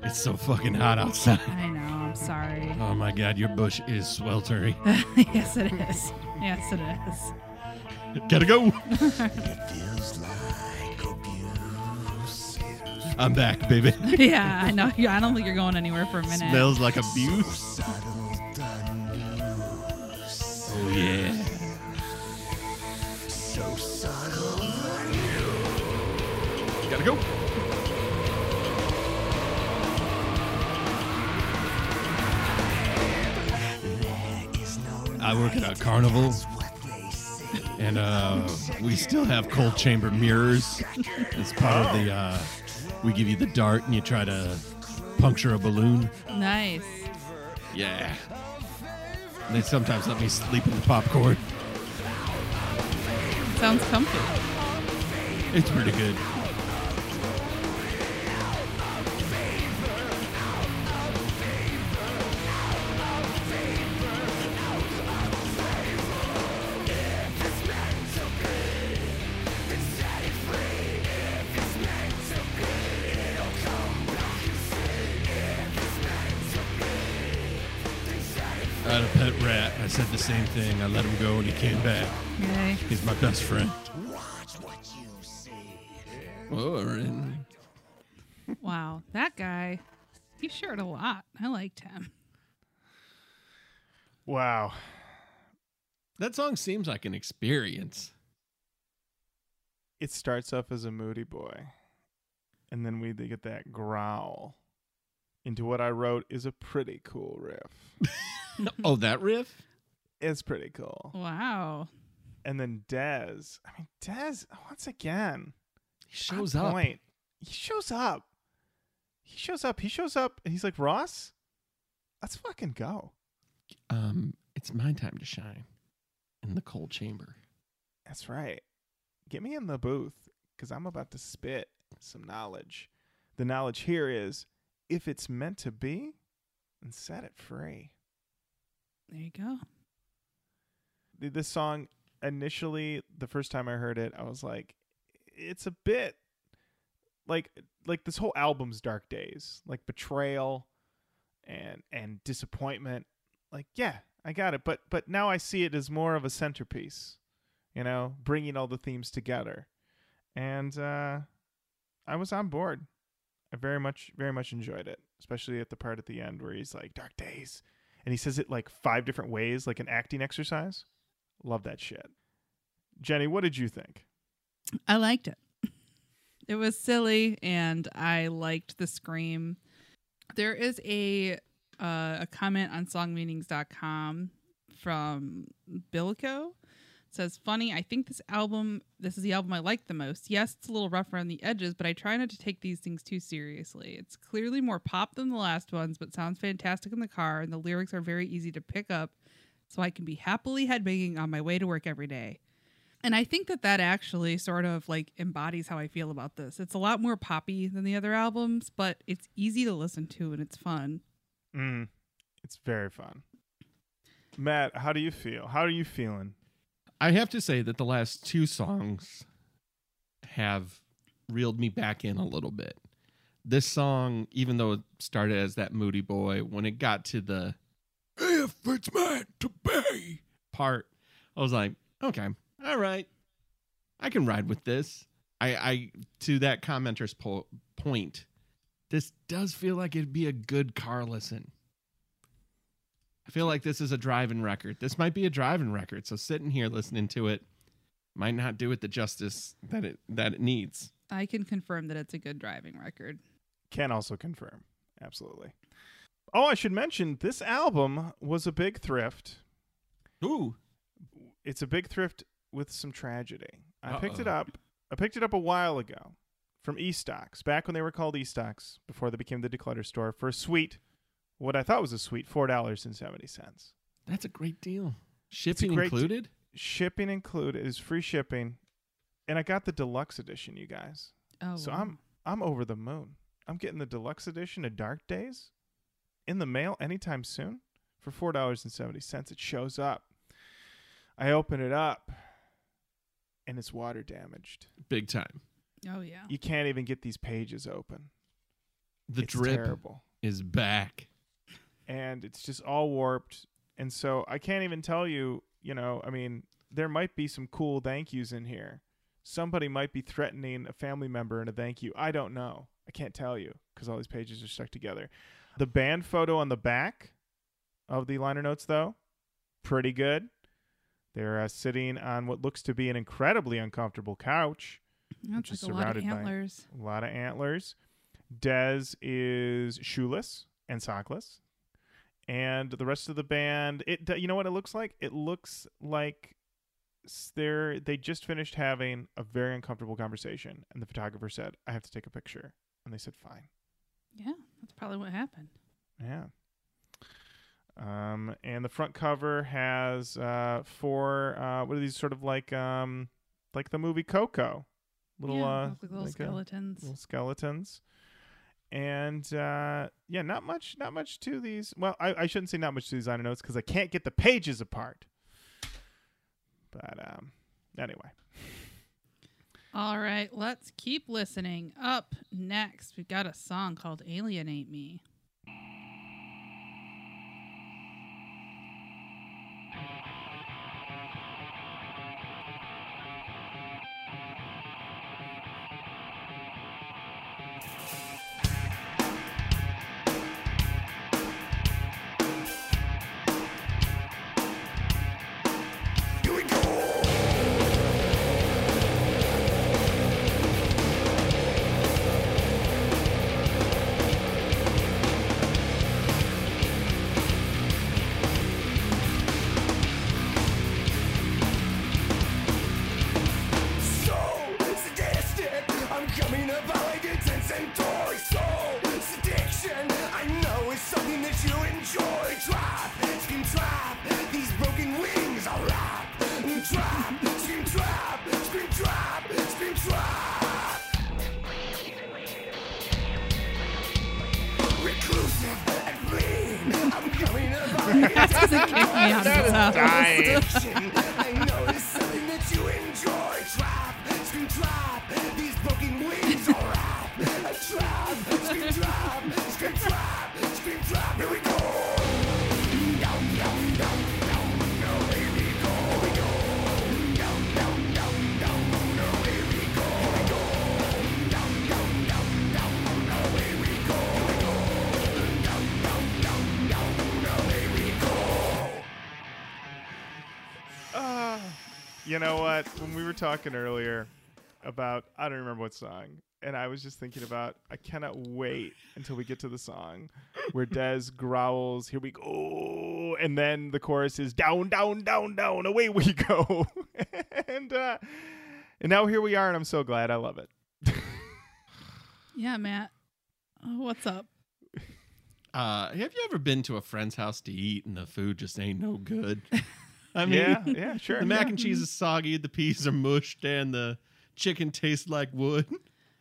Speaker 3: It's so fucking hot outside.
Speaker 2: I know. I'm sorry.
Speaker 3: Oh my god, your bush is sweltering.
Speaker 2: yes, it is. Yes, it is.
Speaker 3: Gotta go.
Speaker 4: It feels like abuse.
Speaker 3: I'm back, baby.
Speaker 2: yeah, I know. I don't think you're going anywhere for a minute.
Speaker 3: Smells like abuse. Oh yeah.
Speaker 4: So subtle.
Speaker 3: Gotta go. I work at a carnival,
Speaker 4: What they say.
Speaker 3: and uh, we still have coal chamber mirrors. It's part of the. Uh, we give you the dart, and you try to puncture a balloon.
Speaker 2: Nice.
Speaker 3: Yeah. And they sometimes let me sleep in the popcorn.
Speaker 2: Sounds comfy.
Speaker 3: It's pretty good. Same thing. I let him go and he came back.
Speaker 2: Yay.
Speaker 3: He's my best friend.
Speaker 4: Watch what you see.
Speaker 3: Oh,
Speaker 2: Wow, that guy. He shared a lot. I liked him.
Speaker 1: Wow.
Speaker 3: that song seems like an experience.
Speaker 1: It starts off as a moody boy, and then we get that growl into what I wrote is a pretty cool riff.
Speaker 3: oh, that riff?
Speaker 1: It's pretty cool.
Speaker 2: Wow.
Speaker 1: And then Dez. I mean, Dez, once again,
Speaker 3: He shows up.
Speaker 1: point. He shows up. He shows up. He shows up, and he's like, Ross, let's fucking go.
Speaker 3: Um, it's my time to shine in the coal chamber.
Speaker 1: That's right. Get me in the booth because I'm about to spit some knowledge. The knowledge here is if it's meant to be, then set it free.
Speaker 2: There you go.
Speaker 1: Th- This song, initially, the first time I heard it, I was like, it's a bit like like this whole album's dark days, like betrayal and and disappointment. Like, yeah, I got it, but but now I see it as more of a centerpiece, you know, bringing all the themes together, and uh, I was on board. I very much very much enjoyed it, especially at the part at the end where he's like dark days, and he says it like five different ways, like an acting exercise. Love that shit. Jenny, what did you think?
Speaker 2: I liked it. It was silly, and I liked the scream. There is a uh, a comment on songmeanings.com from Bilko. It says, funny, I think this album, this is the album I like the most. Yes, it's a little rough around the edges, but I try not to take these things too seriously. It's clearly more pop than the last ones, but sounds fantastic in the car, and the lyrics are very easy to pick up, so I can be happily headbanging on my way to work every day. And I think that that actually sort of like embodies how I feel about this. It's a lot more poppy than the other albums, but it's easy to listen to and it's fun.
Speaker 1: Mm, it's very fun. Matt, how do you feel? How are you feeling?
Speaker 3: I have to say that the last two songs have reeled me back in a little bit. This song, even though it started as that moody boy, when it got to the if it's meant to be part, I was like, okay, all right, I can ride with this. I, I to that commenter's po- point, this does feel like it'd be a good car listen. I feel like this is a driving record. This might be a driving record. So sitting here listening to it might not do it the justice that it that it needs.
Speaker 2: I can confirm that it's a good driving record.
Speaker 1: Can also confirm. Absolutely. Oh, I should mention this album was a big thrift.
Speaker 3: Ooh.
Speaker 1: It's a big thrift with some tragedy. I picked it up. I picked it up a while ago from eStocks, back when they were called eStocks, before they became the Declutter Store, for a sweet, what I thought was a sweet four dollars and seventy cents.
Speaker 3: That's a great deal. Shipping
Speaker 1: great-
Speaker 3: included?
Speaker 1: Shipping included is free shipping, and I got the deluxe edition, you guys.
Speaker 2: Oh,
Speaker 1: So
Speaker 2: wow.
Speaker 1: I'm I'm over the moon. I'm getting the deluxe edition of Dark Days in the mail anytime soon for four dollars and seventy cents. It shows up. I open it up, and it's water damaged.
Speaker 3: Big time.
Speaker 2: Oh yeah.
Speaker 1: You can't even get these pages open.
Speaker 3: The
Speaker 1: it's
Speaker 3: drip
Speaker 1: terrible,
Speaker 3: is back.
Speaker 1: and it's just all warped. And so I can't even tell you. You know, I mean, there might be some cool thank yous in here. Somebody might be threatening a family member in a thank you. I don't know. I can't tell you because all these pages are stuck together. The band photo on the back of the liner notes, though, pretty good. They're uh, sitting on what looks to be an incredibly uncomfortable couch.
Speaker 2: That's like a lot of antlers.
Speaker 1: A lot of antlers. Dez is shoeless and sockless. And the rest of the band, it you know what it looks like? It looks like they're they just finished having a very uncomfortable conversation and the photographer said, "I have to take a picture." And they said, "Fine."
Speaker 2: Yeah, that's probably what happened.
Speaker 1: Yeah. Um, and the front cover has uh, four. Uh, what are these sort of like um, like the movie Coco? Little
Speaker 2: yeah,
Speaker 1: uh,
Speaker 2: like little
Speaker 1: like, uh,
Speaker 2: skeletons.
Speaker 1: little skeletons. And uh, yeah, not much, not much to these. Well, I, I shouldn't say not much to these liner notes because I can't get the pages apart. But um, anyway,
Speaker 2: All right, let's keep listening. Up next, we've got a song called Alienate Me.
Speaker 4: You know
Speaker 1: what? When we were talking earlier about, I don't remember what song, and I was just thinking about, I cannot wait until we get to the song where Dez growls, "Here we go," and then the chorus is "Down, down, down, down, away we go," and uh, and now here we are, and I'm so glad. I love it.
Speaker 2: Yeah, Matt. Oh, what's up?
Speaker 3: Uh, have you ever been to a friend's house to eat and the food just ain't no good? I mean,
Speaker 1: yeah, yeah, sure.
Speaker 3: the mac
Speaker 1: yeah.
Speaker 3: and cheese is soggy, the peas are mushed, and the chicken tastes like wood.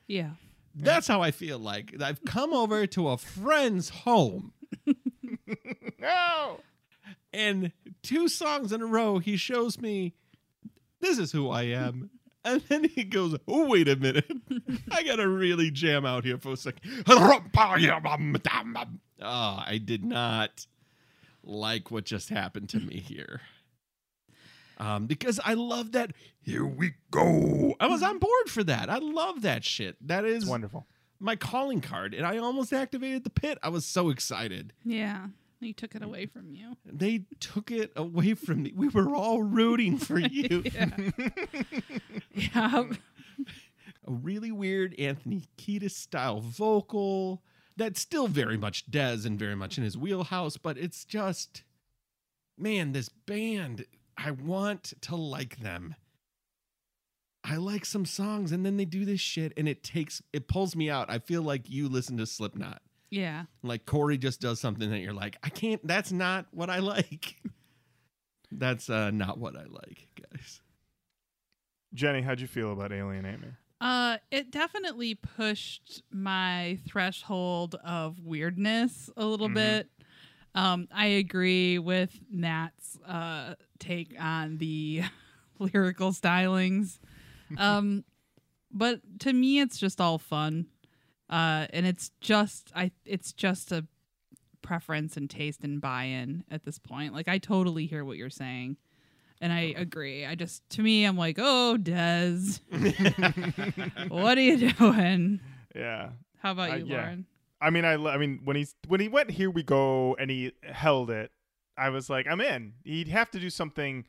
Speaker 2: Yeah.
Speaker 3: That's how I feel like. I've come over to a friend's home,
Speaker 1: No.
Speaker 3: and two songs in a row, he shows me this is who I am. And then he goes, Oh, wait a minute. I got to really jam out here for a second. Oh, ah, I did not like what just happened to me here. Um, because I love that. Here we go. I was on board for that. I love that shit. That is
Speaker 1: It's wonderful.
Speaker 3: my calling card, and I almost activated the pit. I was so excited.
Speaker 2: Yeah. He took it away from you.
Speaker 3: They took it away from me. We were all rooting for you.
Speaker 2: Yeah. yeah.
Speaker 3: A really weird Anthony Kiedis style vocal that's still very much Dez and very much in his wheelhouse, but it's just, man, this band, I want to like them. I like some songs, and then they do this shit, and it takes, it pulls me out. I feel like you listen to Slipknot.
Speaker 2: Yeah.
Speaker 3: Like Corey just does something that you're like, I can't, that's not what I like. that's uh, not what I like, guys.
Speaker 1: Jenny, how'd you feel about Alienate Me?
Speaker 2: Uh, it definitely pushed my threshold of weirdness a little
Speaker 1: Mhm.
Speaker 2: bit. Um, I agree with Matt's uh, take on the lyrical stylings. Um, but to me, it's just all fun, uh, and it's just I it's just a preference and taste and buy-in at this point. Like I totally hear what you're saying. And I agree. I just, to me, I'm like, oh, Dez, what are you doing?
Speaker 1: Yeah.
Speaker 2: How about
Speaker 1: Uh,
Speaker 2: you,
Speaker 1: yeah.
Speaker 2: Lauren?
Speaker 1: I mean, I, I mean, when he's when he went here we go and he held it, I was like, I'm in. He'd have to do something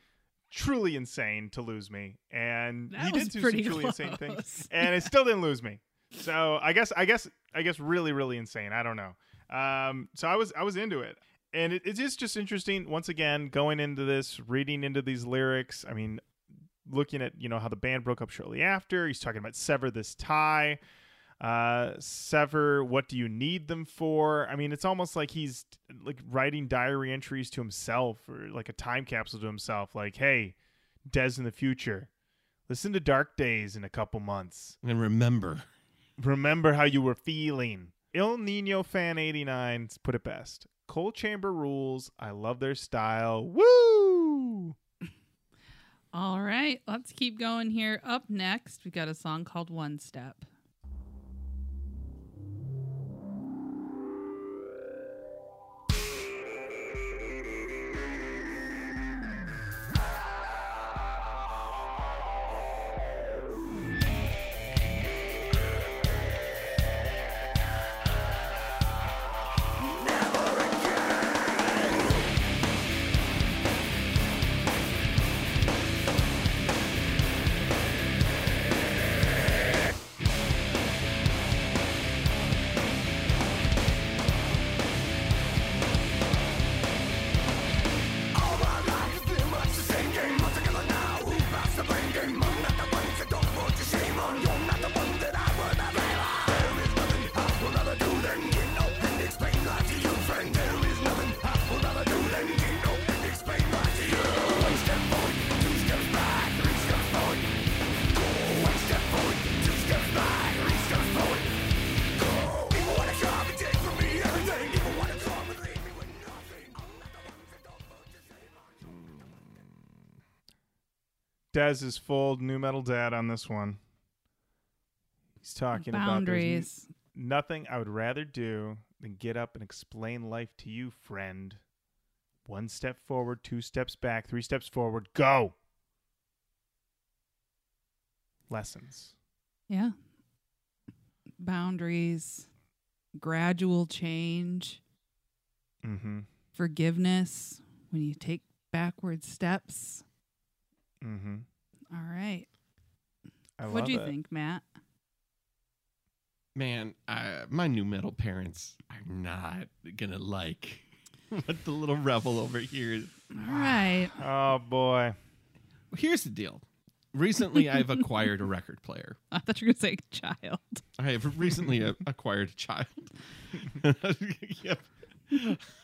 Speaker 1: truly insane to lose me, and
Speaker 2: That
Speaker 1: he did do some
Speaker 2: pretty
Speaker 1: truly insane things,
Speaker 2: close.
Speaker 1: and it still didn't lose me. So I guess, I guess, I guess, really, really insane. I don't know. Um, so I was, I was into it, and it, it is just interesting. Once again, going into this, reading into these lyrics. I mean, looking at you know how the band broke up shortly after. He's talking about sever this tie uh sever what do you need them for? I mean it's almost like he's like writing diary entries to himself or like a time capsule to himself like hey dez in the future listen to dark days in a couple months.
Speaker 3: And remember,
Speaker 1: remember how you were feeling. Il nino fan 89 put it best. Coal chamber rules. I love their style. Woo!
Speaker 2: All right, let's keep going here. Up next, we got a song called One Step.
Speaker 1: Is full nu metal dad on this one. He's talking about
Speaker 2: Boundaries.
Speaker 1: nothing I would rather do than get up and explain life to you, friend. One step forward, two steps back, three steps forward, go. Lessons.
Speaker 2: Yeah. Boundaries, gradual change,
Speaker 1: Mm-hmm.
Speaker 2: forgiveness when you take backward steps.
Speaker 1: Mm-hmm.
Speaker 2: All right.
Speaker 1: I What
Speaker 2: do you
Speaker 1: it.
Speaker 2: think, Matt?
Speaker 3: man, I, my nu metal parents are not gonna like what the little rebel over here is.
Speaker 2: All right.
Speaker 1: Oh boy.
Speaker 3: Here's the deal. Recently, I've acquired a record player.
Speaker 2: I thought you were going to say child.
Speaker 3: I have recently a- acquired a child. yep.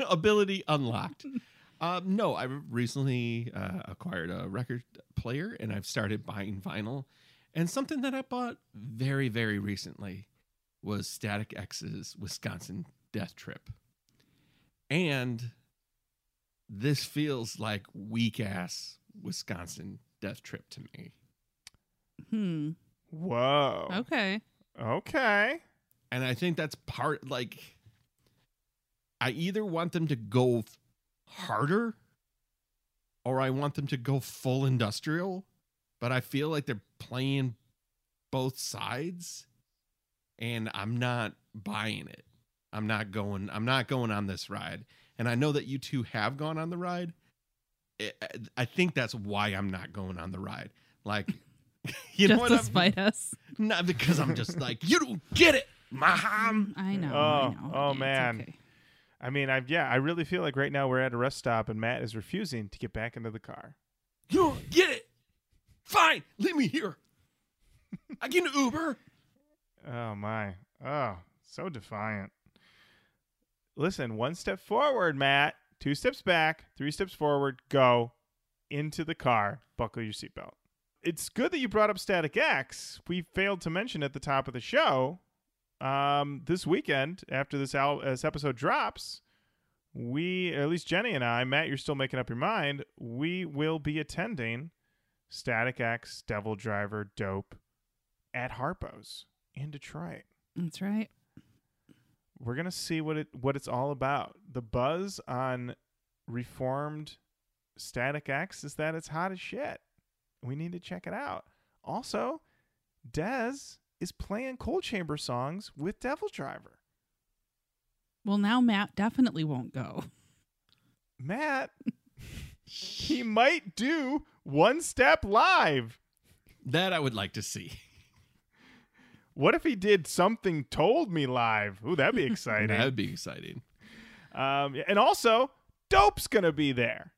Speaker 3: Ability unlocked. Um, no, I recently uh, acquired a record player and I've started buying vinyl. And something that I bought very, very recently was Static X's Wisconsin Death Trip. And this feels like weak ass Wisconsin Death Trip to me.
Speaker 2: Hmm.
Speaker 1: Whoa.
Speaker 2: Okay.
Speaker 1: Okay.
Speaker 3: and I think that's part like I either want them to go f- harder or I want them to go full industrial, but I feel like they're playing both sides and I'm not buying it. I'm not going I'm not going on this ride. And I know that you two have gone on the ride. I- I think that's why I'm not going on the ride. Like you know
Speaker 2: Just
Speaker 3: what
Speaker 2: to
Speaker 3: I'm-
Speaker 2: spite us.
Speaker 3: not because I'm just like, you don't get it, mom.
Speaker 2: I know.
Speaker 1: Oh,
Speaker 2: I know.
Speaker 1: oh, man.
Speaker 2: okay.
Speaker 1: I mean, I've yeah, I really feel like right now we're at a rest stop and Matt is refusing to get back into the car.
Speaker 3: You don't get it. Fine, leave me here. I get an Uber.
Speaker 1: Oh my. Oh, so defiant. Listen, one step forward, Matt. Two steps back, three steps forward, go into the car. Buckle your seatbelt. It's good that you brought up Static X. We failed to mention at the top of the show. Um, this weekend, after this, al- this episode drops, we, at least Jenny and I, Matt, you're still making up your mind. We will be attending Static X, Devil Driver, Dope at Harpo's in Detroit
Speaker 2: That's right.
Speaker 1: we're gonna see what it what it's all about. The buzz on reformed Static X is that it's hot as shit. We need to check it out. Also, Dez is playing Coal Chamber songs with Devil Driver.
Speaker 2: Well, now Matt definitely won't go.
Speaker 1: Matt, he might do one step live.
Speaker 3: That I would like to see.
Speaker 1: What if he did something told me live? Ooh, that'd be exciting.
Speaker 3: That would be exciting.
Speaker 1: um, and also, Dope's gonna be there.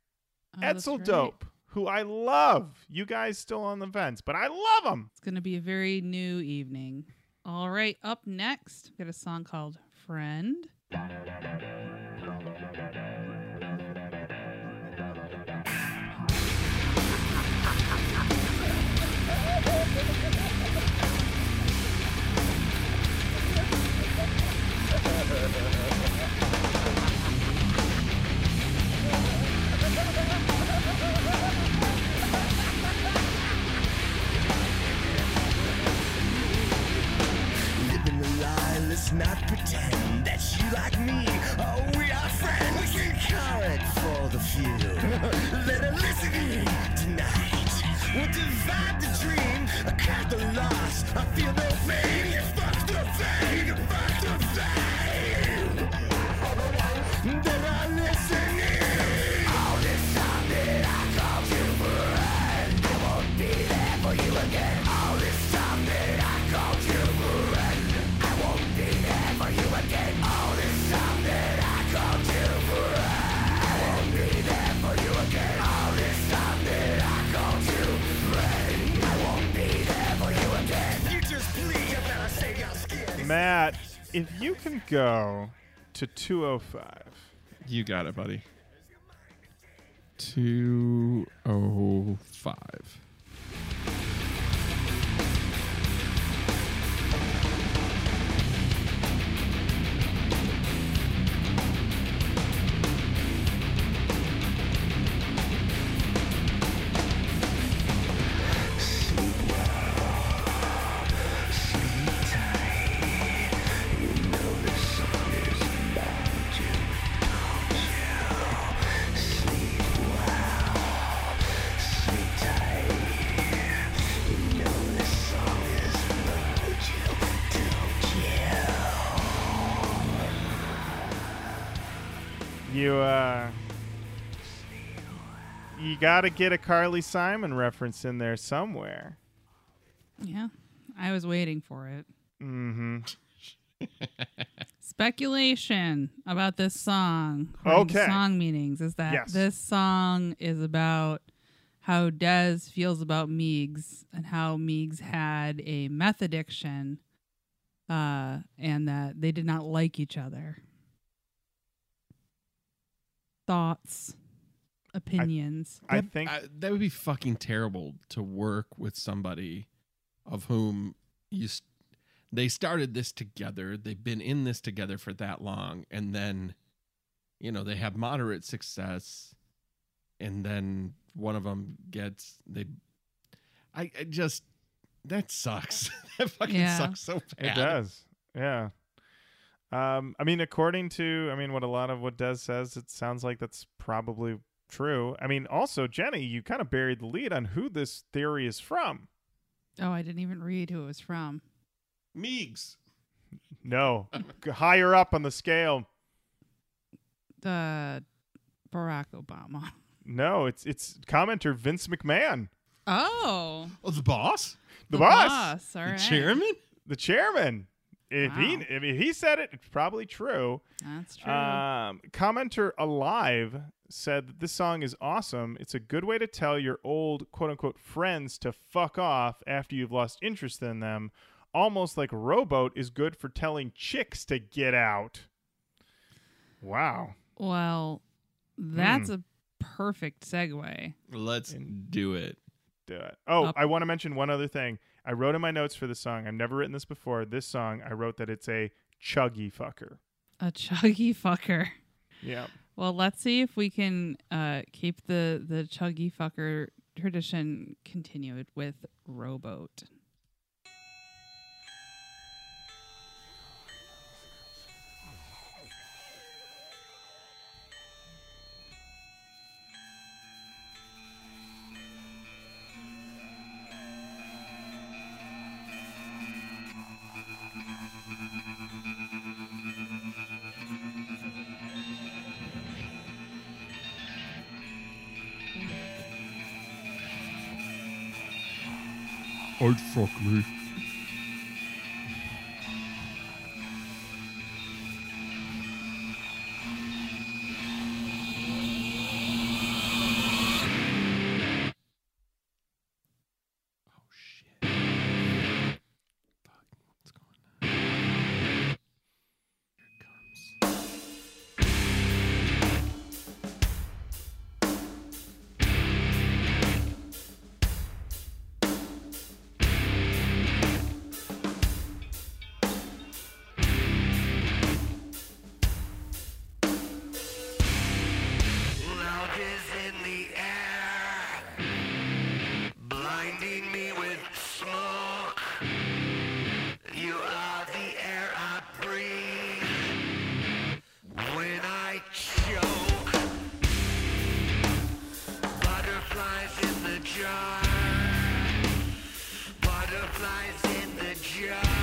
Speaker 2: Oh, that's
Speaker 1: Edsel
Speaker 2: right.
Speaker 1: Dope, who I love. You guys still on the fence, but I love them.
Speaker 2: It's going to be a very new evening. All right, up next, we got a song called Friend.
Speaker 1: If you can go to 205.
Speaker 3: You got it, buddy. 205.
Speaker 1: Got to get a Carly Simon reference in there somewhere.
Speaker 2: Yeah, I was waiting for it.
Speaker 1: Mm-hmm.
Speaker 2: Speculation about this song.
Speaker 1: Okay.
Speaker 2: Song meanings is that
Speaker 1: Yes.
Speaker 2: this song is about how Dez feels about Meegs and how Meegs had a meth addiction, uh, and that they did not like each other. Thoughts, opinions.
Speaker 1: I think
Speaker 3: I, that would be fucking terrible to work with somebody of whom you s they started this together they've been in this together for that long and then you know they have moderate success and then one of them gets they i, I just that sucks that fucking
Speaker 2: Yeah.
Speaker 3: sucks so bad
Speaker 1: It does. Yeah. Um, I mean, according to, I mean, what a lot of what Dez says, it sounds like that's probably true. I mean, also, Jenny, you kind of buried the lead on who this theory is from.
Speaker 2: oh, I didn't even read who it was from.
Speaker 3: Meegs.
Speaker 1: No, higher up on the scale.
Speaker 2: The Barack Obama.
Speaker 1: No, it's it's commenter Vince McMahon,
Speaker 2: Oh,
Speaker 3: Oh, the boss?
Speaker 1: the, boss,
Speaker 2: All
Speaker 3: the
Speaker 2: right.
Speaker 3: chairman?
Speaker 1: the chairman. If he if he said it, it's probably true.
Speaker 2: That's true.
Speaker 1: Um, commenter alive said that this song is awesome. It's a good way to tell your old quote unquote friends to fuck off after you've lost interest in them. Almost like Rowboat is good for telling chicks to get out. Wow.
Speaker 2: well, that's
Speaker 1: Hmm.
Speaker 2: a perfect segue.
Speaker 3: Let's do it.
Speaker 1: Do it. Oh,
Speaker 2: Up.
Speaker 1: I want to mention one other thing. I wrote in my notes for this song. I've never written this before. This song, I wrote that it's a chuggy fucker.
Speaker 2: A chuggy fucker.
Speaker 1: Yeah.
Speaker 2: Well, let's see if we can uh, keep the the chuggy fucker tradition continued with Rowboat.
Speaker 3: I'd fuck
Speaker 4: Butterflies in the jar, butterflies in the jar,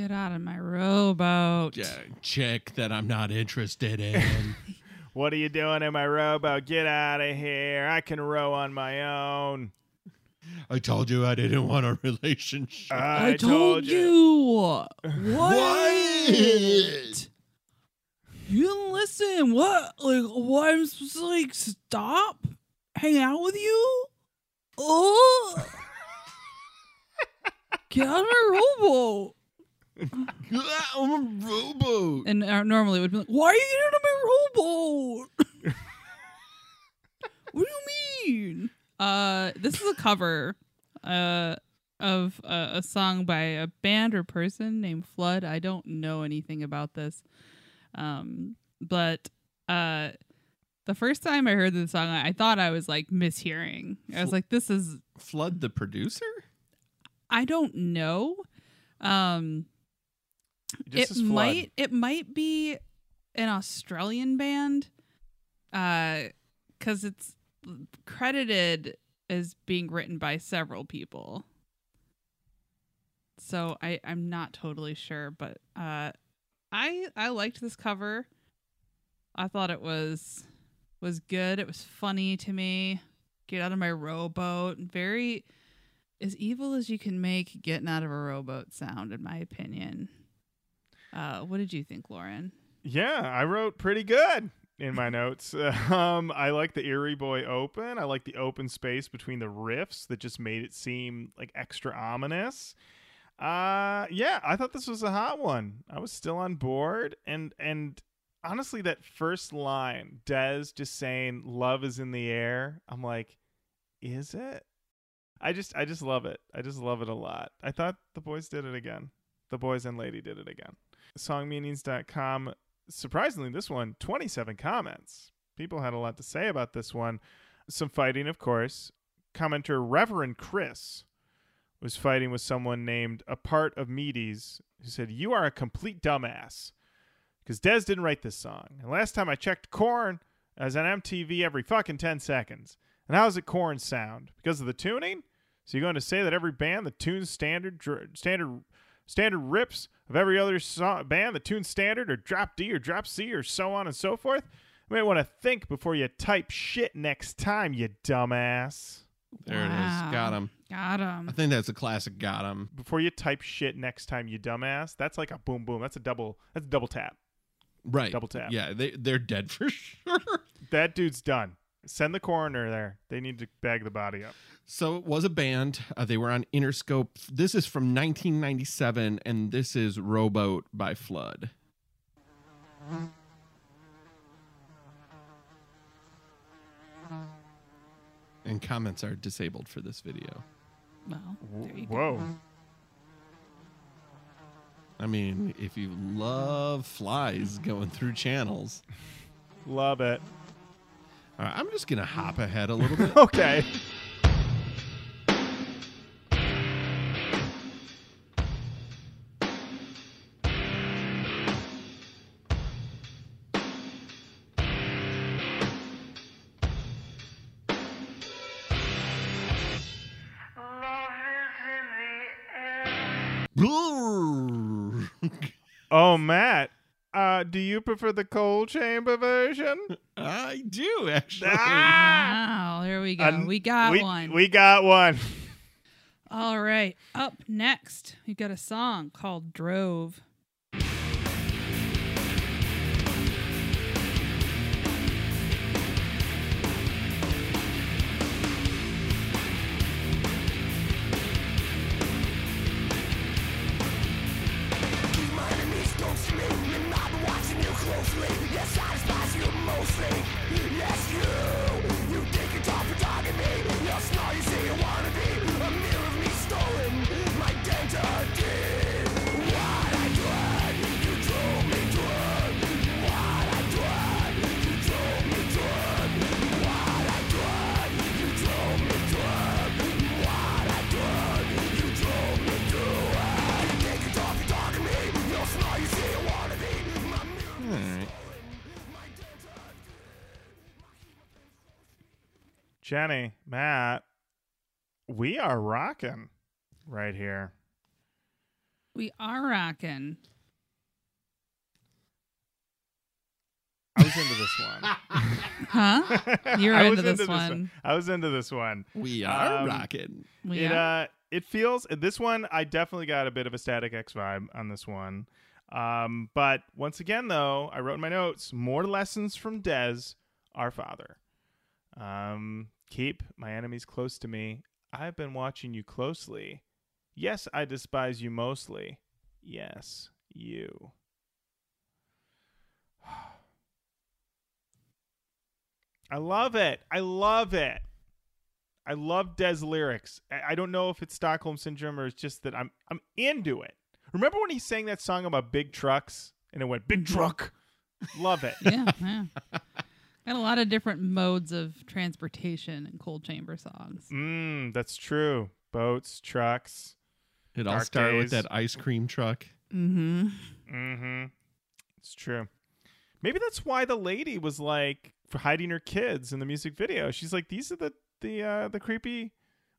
Speaker 4: Get out of my rowboat.
Speaker 3: Yeah, check that I'm not interested in.
Speaker 1: What are you doing in my rowboat? Get out of here. I can row on my own.
Speaker 3: I told you I didn't want a relationship.
Speaker 1: I,
Speaker 2: I told you. What? You didn't listen. What? Like, what? I'm supposed to like stop, hang out with you? Oh, get out of my rowboat.
Speaker 3: I'm a rowboat.
Speaker 2: And uh, normally it would be like, why are you getting out of my rowboat? what do you mean? Uh, this is a cover uh, of a, a song by a band or person named Flood. I don't know anything about this. Um, but uh, the first time I heard the song, I, thought I was like mishearing. I was like, this is,
Speaker 3: Flood the producer?
Speaker 2: I don't know. Um, it might it might be an Australian band uh cuz it's credited as being written by several people. So I I'm not totally sure, but uh I I liked this cover. I thought it was was good. It was funny to me. Get out of my rowboat. Very as evil as you can make getting out of a rowboat sound in my opinion. Uh, what did you think, Lauren?
Speaker 1: Yeah, I wrote pretty good in my notes. Um, I like the Erie Boy open. I like the open space between the riffs that just made it seem like extra ominous. Uh, yeah, I thought this was a hot one. I was still on board, and and honestly, that first line, Dez just saying "love is in the air." I'm like, is it? I just I just love it. I just love it a lot. I thought the boys did it again. The boys and lady did it again. Songmeanings.com. Surprisingly, this one, 27 comments. People had a lot to say about this one. Some fighting, of course. Commenter Reverend Chris was fighting with someone named a part of Medes who said, You are a complete dumbass. Because Dez didn't write this song. And last time I checked, Korn as on MTV every fucking 10 seconds. And how's it Korn sound? Because of the tuning? So you're going to say that every band that tunes standard standard standard rips of every other song, band the tune standard or drop D or drop C or so on and so forth? You may want to think before you type shit next time, you dumbass.
Speaker 3: There it is. Got him.
Speaker 2: Got him.
Speaker 3: I think that's a classic got him.
Speaker 1: Before you type shit next time, you dumbass. That's like a boom boom. That's a double. That's a double tap.
Speaker 3: Right.
Speaker 1: Double tap.
Speaker 3: Yeah, they they're dead for sure.
Speaker 1: That dude's done. Send the coroner there. They need to bag the body up.
Speaker 3: So it was a band. Uh, they were on Interscope. This is from 1997, and this is Rowboat by Flood. And comments are disabled for this video.
Speaker 2: Well, there you go.
Speaker 1: Whoa.
Speaker 3: I mean, if you love flies going through channels.
Speaker 1: Love it.
Speaker 3: All right, I'm just gonna hop ahead a little bit.
Speaker 1: Okay. Uh, do you prefer the coal chamber version?
Speaker 3: I do actually.
Speaker 1: Ah!
Speaker 2: Wow, there we go.
Speaker 1: Un-
Speaker 2: we got
Speaker 1: we,
Speaker 2: one.
Speaker 1: We got one.
Speaker 2: All right. Up next, we got a song called Drove.
Speaker 1: Jenny, Matt, we are rocking right here.
Speaker 2: We are rocking.
Speaker 1: I was into this one.
Speaker 2: Huh? You're
Speaker 1: I
Speaker 2: into
Speaker 1: was
Speaker 2: this one.
Speaker 1: I was into this one.
Speaker 3: We are
Speaker 1: Um,
Speaker 3: rocking.
Speaker 2: We
Speaker 1: it
Speaker 2: are.
Speaker 1: uh it feels this one I definitely got a bit of a Static-X vibe on this one. Um but once again though, I wrote in my notes more lessons from Dez, our father. Um keep my enemies close to me. I've been watching you closely. Yes, I despise you mostly. Yes, you. I love it. I love it. I love Dez lyrics. I, don't know if it's Stockholm syndrome or it's just that I'm I'm into it. Remember when he sang that song about big trucks and it went big truck? love it.
Speaker 2: yeah, yeah. Got a lot of different modes of transportation in coal chamber songs.
Speaker 1: Mm, that's true. Boats, trucks.
Speaker 3: It all
Speaker 1: Dark
Speaker 3: started with that ice cream truck.
Speaker 2: Mm-hmm.
Speaker 1: Mm-hmm. It's true. Maybe that's why the lady was like hiding her kids in the music video. She's like, these are the the uh, the creepy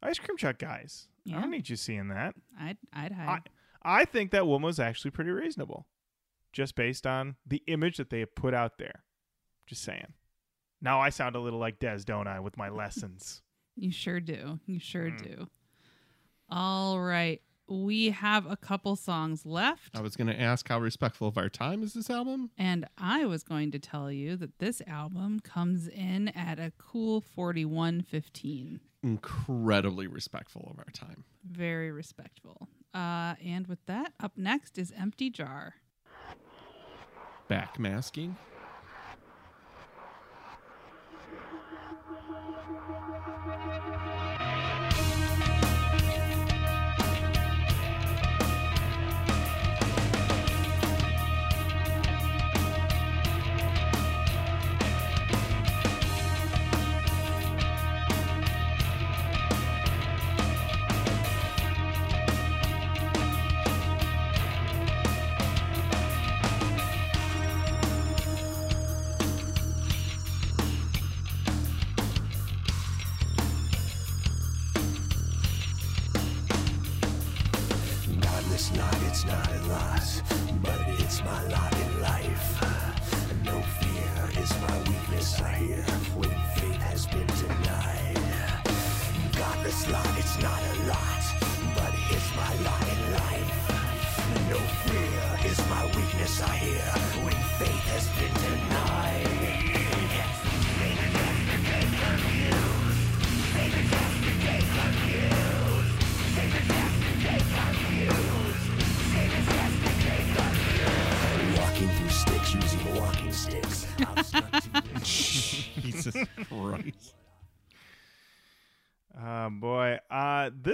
Speaker 1: ice cream truck guys. I don't need you seeing that.
Speaker 2: I'd I'd
Speaker 1: I. I think that woman was actually pretty reasonable, just based on the image that they have put out there. Just saying. Now I sound a little like Dez, don't I, with my lessons?
Speaker 2: You sure do. You sure
Speaker 1: Mm.
Speaker 2: do. All right. We have a couple songs left.
Speaker 3: I was going to ask how respectful of our time is this album?
Speaker 2: And I was going to tell you that this album comes in at a cool 4115.
Speaker 3: Incredibly respectful of our time.
Speaker 2: Very respectful. Uh, and with that, up next is Empty Jar.
Speaker 3: Backmasking.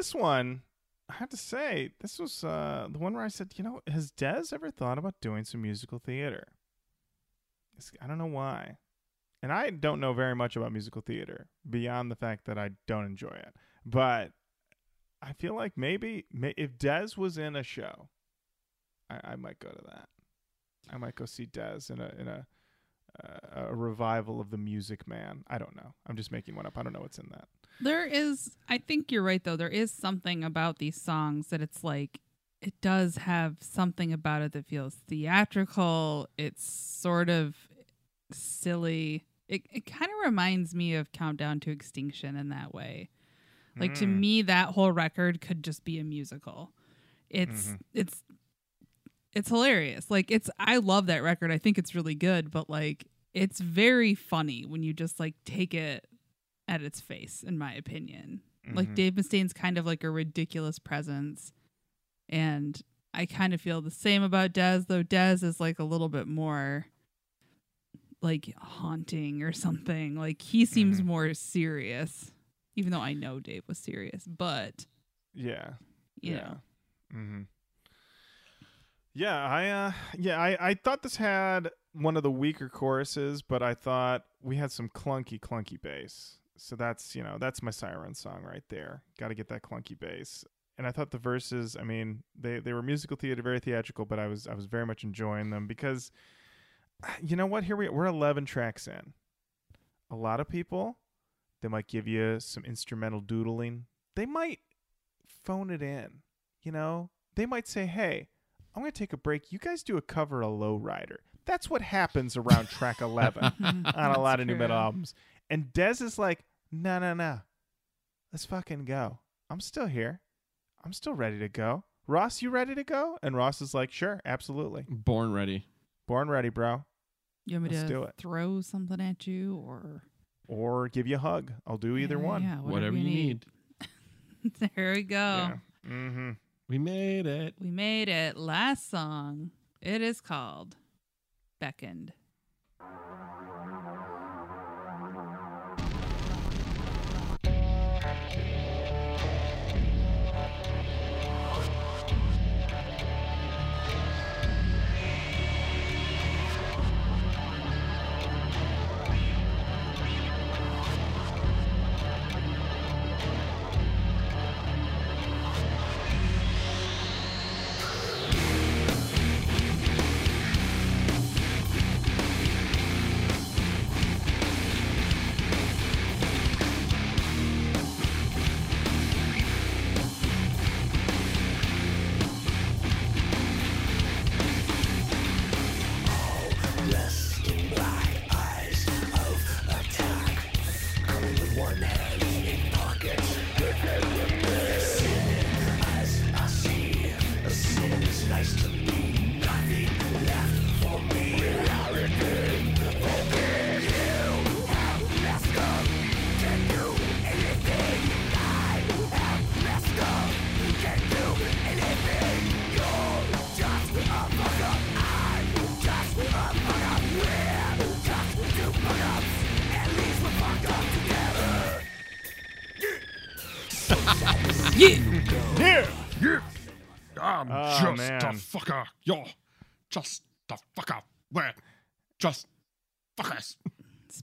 Speaker 4: This
Speaker 1: one, I have to say, this was uh the one where I said, you know, has Dez ever thought about doing some musical theater? It's- I don't know why. and I don't know very much about musical theater beyond the fact that I don't enjoy it. But I feel like maybe may, if Dez was in a show, I, I might go to that. I might go see Dez in a in a uh, a revival of the Music Man. I don't know. I'm just making one up. I don't know what's in that.
Speaker 2: There is, I think you're right, though. There is something about these songs that it's like, it does have something about it that feels theatrical. It's sort of silly. It, it kind of reminds me of Countdown to Extinction in that way. Like to
Speaker 1: Mm.
Speaker 2: me, that whole record could just be a musical. It's
Speaker 1: Mhm.
Speaker 2: it's it's hilarious. Like it's I love that record. I think it's really good, but like it's very funny when you just like take it at its face, in my opinion. Like
Speaker 1: Mhm.
Speaker 2: Dave Mustaine's kind of like a ridiculous presence. And I kind of feel the same about Dez, though Dez is like a little bit more like haunting or something. Like he seems
Speaker 1: Mhm.
Speaker 2: more serious, even though I know Dave was serious. But
Speaker 1: Yeah. yeah. Mm-hmm. Yeah, I uh yeah, I, I thought this had one of the weaker choruses, but I thought we had some clunky, clunky bass. So that's you know, that's my siren song right there. Gotta get that clunky bass. And I thought the verses, I mean, they, they were musical theater, very theatrical, but I was I was very much enjoying them because you know what? Here we we're eleven tracks in. A lot of people, they might give you some instrumental doodling. They might phone it in. You know, they might say, "Hey, I'm going to take a break. You guys do a cover of Low Rider." That's what happens around track 11 on a lot of nu metal albums. And Dez is like, "No, no, no. Let's fucking go. I'm still here. I'm still ready to go." Ross, you ready to go? And Ross is like, "Sure, absolutely.
Speaker 3: Born ready.
Speaker 1: Born ready, bro."
Speaker 2: You want me
Speaker 1: Let's
Speaker 2: to
Speaker 1: do it.
Speaker 2: throw something at you or
Speaker 1: Or give you a hug. I'll do either
Speaker 2: Yeah,
Speaker 1: one.
Speaker 2: Yeah,
Speaker 3: Whatever, you need.
Speaker 2: there we go.
Speaker 1: Yeah. Mm-hmm.
Speaker 3: We made it.
Speaker 2: We made it. Last song. It is called Beckoned.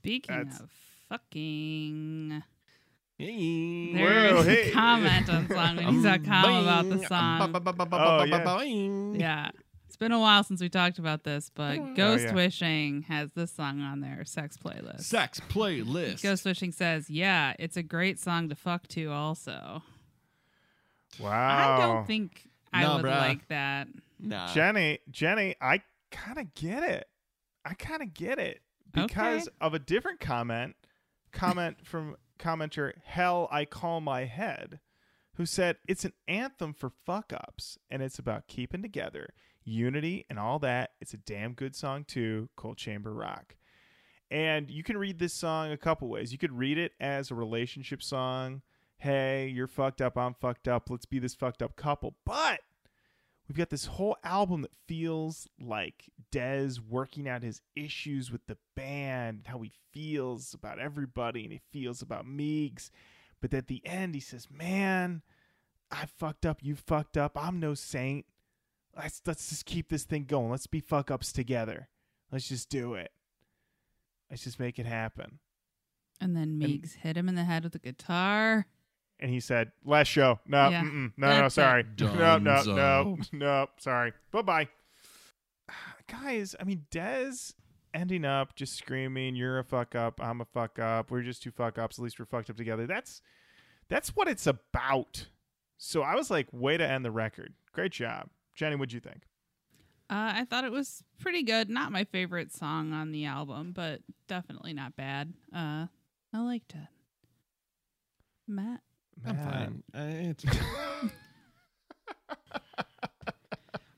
Speaker 2: Speaking
Speaker 1: That's-
Speaker 2: of fucking,
Speaker 3: Hey.
Speaker 2: there
Speaker 1: Whoa,
Speaker 2: is
Speaker 1: hey.
Speaker 2: a comment on song. News.com about the song.
Speaker 1: Oh,
Speaker 3: yeah.
Speaker 2: Yeah. It's been a while since we talked about this, but
Speaker 3: Oh,
Speaker 2: Ghost
Speaker 1: yeah.
Speaker 2: Wishing has this song on their sex playlist.
Speaker 3: Sex playlist.
Speaker 2: Ghost Wishing says, "Yeah, it's a great song to fuck to." Also,
Speaker 1: Wow.
Speaker 2: I don't think I
Speaker 3: Nah,
Speaker 2: would
Speaker 3: bruh.
Speaker 2: like that.
Speaker 3: Nah.
Speaker 1: Jenny, Jenny, I kind of get it. I kind of get it because
Speaker 2: Okay.
Speaker 1: of a different comment. Comment from commenter Hell I Call My Head, who said it's an anthem for fuck ups and it's about keeping together, unity, and all that. It's a damn good song too. Coal Chamber Rock. And you can read this song a couple ways. You could read it as a relationship song. Hey, you're fucked up. I'm fucked up. Let's be this fucked up couple. But we've got this whole album that feels like Dez working out his issues with the band, how he feels about everybody, and he feels about Meegs. But at the end, he says, "Man, I fucked up. You fucked up. I'm no saint. Let's let's just keep this thing going. Let's be fuck ups together. Let's just do it." Let's just make it happen.
Speaker 2: And then Meegs hit him in the head with a guitar.
Speaker 1: And he said, "Last show. No,
Speaker 2: Yeah.
Speaker 1: mm-mm, no, no, sorry. No, no, no, no. Sorry. Bye, bye." Guys, I mean, Dez ending up just screaming, "You're a fuck up. I'm a fuck up. We're just two fuck ups. At least we're fucked up together." That's that's what it's about. So I was like, "Way to end the record. Great job, Jenny. What'd you think?"
Speaker 2: Uh, I thought it was pretty good. Not my favorite song on the album, but definitely not bad. Uh, I liked it. Matt,
Speaker 3: I'm fine. Uh, it's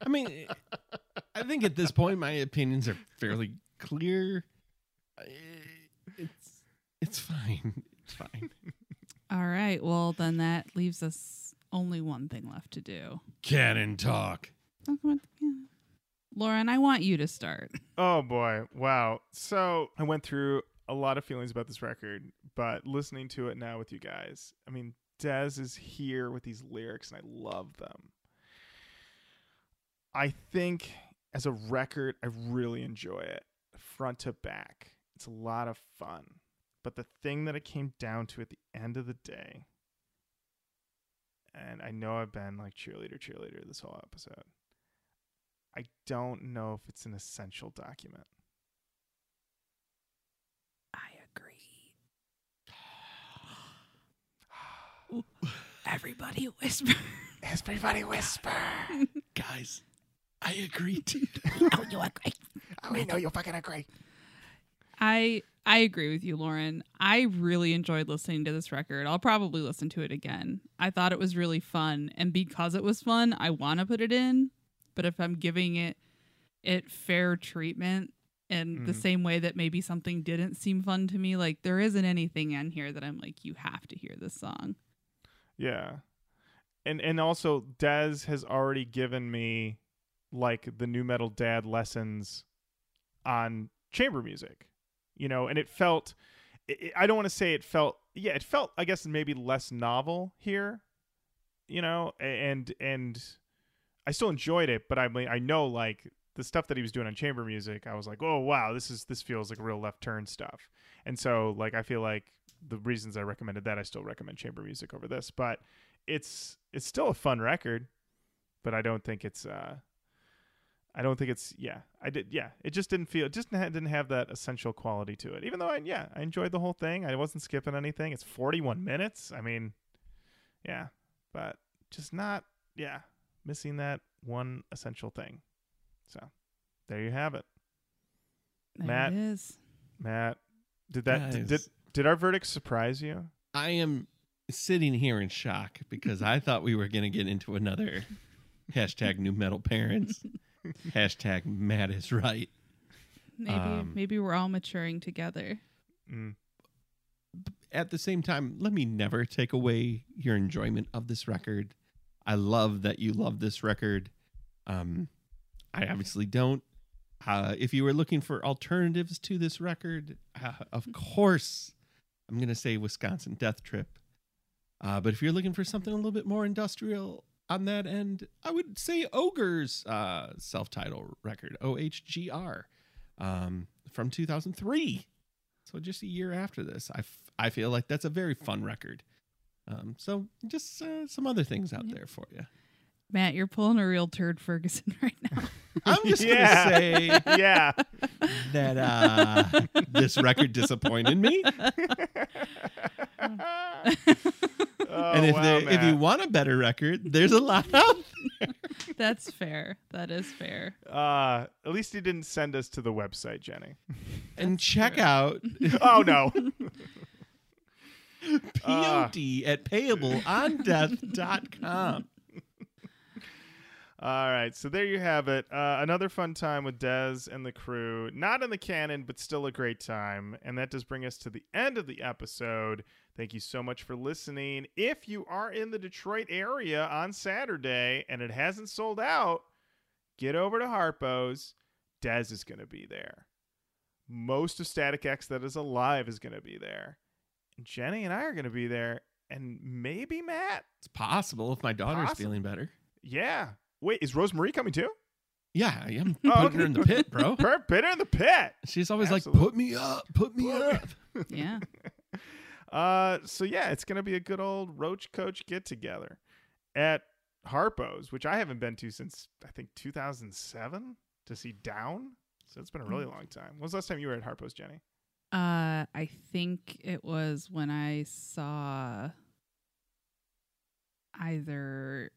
Speaker 3: I mean, I think at this point my opinions are fairly clear. It's it's fine. It's fine.
Speaker 2: all right. Well, then that leaves us only one thing left to do.
Speaker 3: Canon talk.
Speaker 2: Oh, come on. Yeah. Lauren, I want you to start.
Speaker 1: Oh boy, wow. So I went through a lot of feelings about this record, but listening to it now with you guys, I mean, Dez is here with these lyrics, and I love them. I think as a record, I really enjoy it front to back. It's a lot of fun. But the thing that it came down to at the end of the day, and I know I've been like cheerleader, cheerleader this whole episode. I don't know if it's an essential document.
Speaker 2: I agree. Everybody whisper.
Speaker 1: Everybody whisper.
Speaker 3: Guys, I agree too.
Speaker 2: oh, you agree.
Speaker 1: Oh, we know you fucking agree.
Speaker 2: I I agree with you, Lauren. I really enjoyed listening to this record. I'll probably listen to it again. I thought it was really fun, and because it was fun, I want to put it in. But if I'm giving it it fair treatment in the
Speaker 1: Mhm.
Speaker 2: same way that maybe something didn't seem fun to me, like there isn't anything in here that I'm like, you have to hear this song.
Speaker 1: Yeah. And and also Dez has already given me like the nu metal dad lessons on chamber music. You know, and it felt i I don't want to say it felt yeah, it felt I guess maybe less novel here. You know, and and I still enjoyed it, but I mean I know like the stuff that he was doing on chamber music, I was like, "Oh, wow, this is this feels like real left turn stuff." And so like I feel like the reasons I recommended that I still recommend chamber music over this, but it's it's still a fun record, but I don't think it's uh I don't think it's yeah I did yeah it just didn't feel it just didn't have that essential quality to it. Even though I yeah I enjoyed the whole thing, I wasn't skipping anything. It's 41 minutes. I mean, yeah, but just not yeah missing that one essential thing. So there you have it,
Speaker 2: There
Speaker 1: Matt?
Speaker 2: it is.
Speaker 1: Matt. Did that did, did. Did our verdict surprise you?
Speaker 3: I am sitting here in shock because I thought we were going to get into another hashtag nu metal parents. hashtag Matt is right.
Speaker 2: Maybe
Speaker 3: Um,
Speaker 2: maybe we're all maturing together.
Speaker 1: Mm.
Speaker 3: At the same time, let me never take away your enjoyment of this record. I love that you love this record. Um, I obviously don't. Uh, if you were looking for alternatives to this record, uh, of course, I'm going to say Wisconsin Death Trip. Uh, but if you're looking for something a little bit more industrial on that end, I would say Ogre's uh, self-titled record, OHGR, um, from 2003. So just a year after this, I, f- I feel like that's a very fun record. Um, so just uh, some other things out
Speaker 2: Yeah.
Speaker 3: there for you.
Speaker 2: Matt, you're pulling a real turd Ferguson right now.
Speaker 3: I'm just
Speaker 1: Yeah.
Speaker 3: gonna say
Speaker 1: yeah.
Speaker 3: that uh, this record disappointed me.
Speaker 1: Oh,
Speaker 3: and if
Speaker 1: wow,
Speaker 3: there, if you want a better record, there's a lot out.
Speaker 2: That's fair. That is fair.
Speaker 1: uh, at least he didn't send us to the website, Jenny.
Speaker 3: And check out
Speaker 1: oh no.
Speaker 3: POD at payableondeath.com.
Speaker 1: All right, so there you have it. Uh, another fun time with Dez and the crew. Not in the canon, but still a great time. And that does bring us to the end of the episode. Thank you so much for listening. If you are in the Detroit area on Saturday and it hasn't sold out, get over to Harpo's. Dez is going to be there. Most of Static-X that is alive is going to be there. Jenny and I are going to be there. And maybe Matt.
Speaker 3: It's possible if my daughter's
Speaker 1: Possible.
Speaker 3: feeling better.
Speaker 1: Yeah. Wait, is Rosemarie coming too?
Speaker 3: Yeah, I am
Speaker 1: Oh,
Speaker 3: putting
Speaker 1: okay.
Speaker 3: her in the pit, bro.
Speaker 1: Per bitter in the pit.
Speaker 3: She's always
Speaker 1: Absolutely.
Speaker 3: like, "Put me up, put me up."
Speaker 2: Yeah.
Speaker 1: Uh, so yeah, it's gonna be a good old Roach Koach get together at Harpo's, which I haven't been to since I think 2007 to see Down. So it's been a really
Speaker 2: Mm.
Speaker 1: long time. When was the last time you were at Harpo's, Jenny?
Speaker 2: Uh, I think it was when I saw either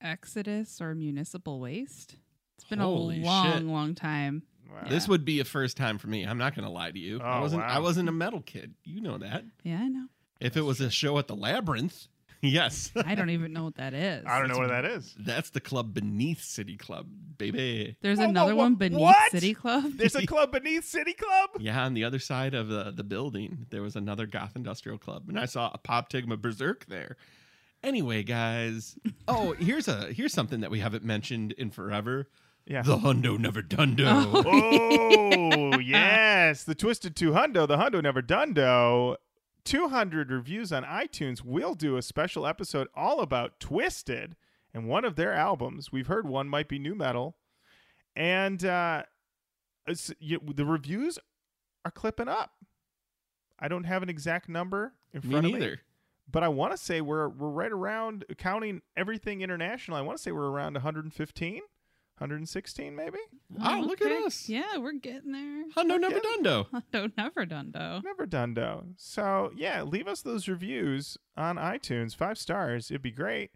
Speaker 2: Exodus or Municipal Waste. It's been
Speaker 3: Holy
Speaker 2: a long,
Speaker 3: shit.
Speaker 2: long time.
Speaker 1: Wow.
Speaker 3: This would be a first time for me. I'm not gonna lie to you. I
Speaker 1: Oh,
Speaker 3: wasn't. I wasn't a metal kid. You know that.
Speaker 2: Yeah, I know.
Speaker 3: If it was a show at the Labyrinth, yes,
Speaker 2: I don't even know what that is.
Speaker 1: I don't know where that is.
Speaker 3: that's the club beneath City Club, baby.
Speaker 2: There's
Speaker 1: Whoa, whoa,
Speaker 2: another
Speaker 1: whoa,
Speaker 2: one beneath
Speaker 1: what?
Speaker 2: City Club.
Speaker 1: There's a club beneath City Club.
Speaker 3: Yeah, on the other side of the, the building, there was another Goth Industrial Club, and I saw a Pop Tigma Berserk there. Anyway, guys. Oh, here's a here's something that we haven't mentioned in forever.
Speaker 1: Yeah.
Speaker 3: The Hundo Never Dundo.
Speaker 1: oh yes, the Twisted Two Hundo, the Hundo Never Dundo. 200 reviews on iTunes. We'll do a special episode all about Twisted and one of their albums. We've heard one might be nu metal, and uh, you, the reviews are clipping up. I don't have an exact number in
Speaker 3: Me
Speaker 1: front of me,
Speaker 3: neither.
Speaker 1: But I want to say we're we're right around counting everything international. I want to say we're around 115, 116 maybe.
Speaker 3: Wow, look at
Speaker 2: Okay.
Speaker 3: us.
Speaker 2: Yeah, we're getting there.
Speaker 3: Hundo Never
Speaker 1: Yeah.
Speaker 3: Dundo.
Speaker 2: No, never done though.
Speaker 1: Never done though. So yeah, leave us those reviews on iTunes, five stars. It'd be great,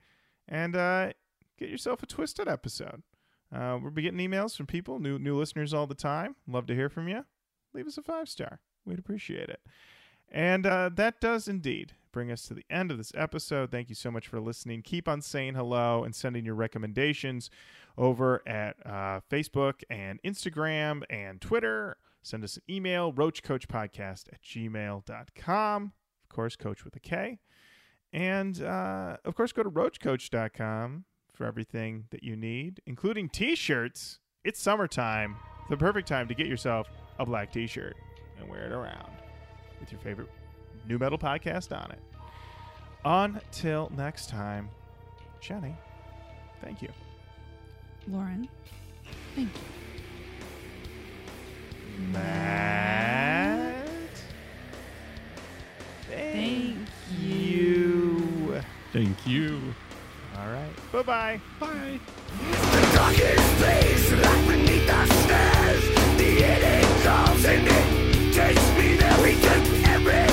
Speaker 1: and uh, get yourself a twisted episode. Uh, we'll be getting emails from people, new new listeners all the time. Love to hear from you. Leave us a five star. We'd appreciate it. And uh, that does indeed bring us to the end of this episode. Thank you so much for listening. Keep on saying hello and sending your recommendations over at uh, Facebook and Instagram and Twitter. Send us an email, roachkoachpodcast at gmail.com. Of course, coach with a K. And uh, of course, go to roachkoach.com for everything that you need, including t shirts. It's summertime, the perfect time to get yourself a black t shirt and wear it around with your favorite Nu Metal Podcast on it. Until next time, Jenny, thank you.
Speaker 2: Lauren, thank you.
Speaker 1: Matt,
Speaker 2: thank, thank
Speaker 1: you.
Speaker 3: Thank you.
Speaker 1: All right. Bye-bye. Bye
Speaker 4: The beneath the stairs. The and it takes me there. We took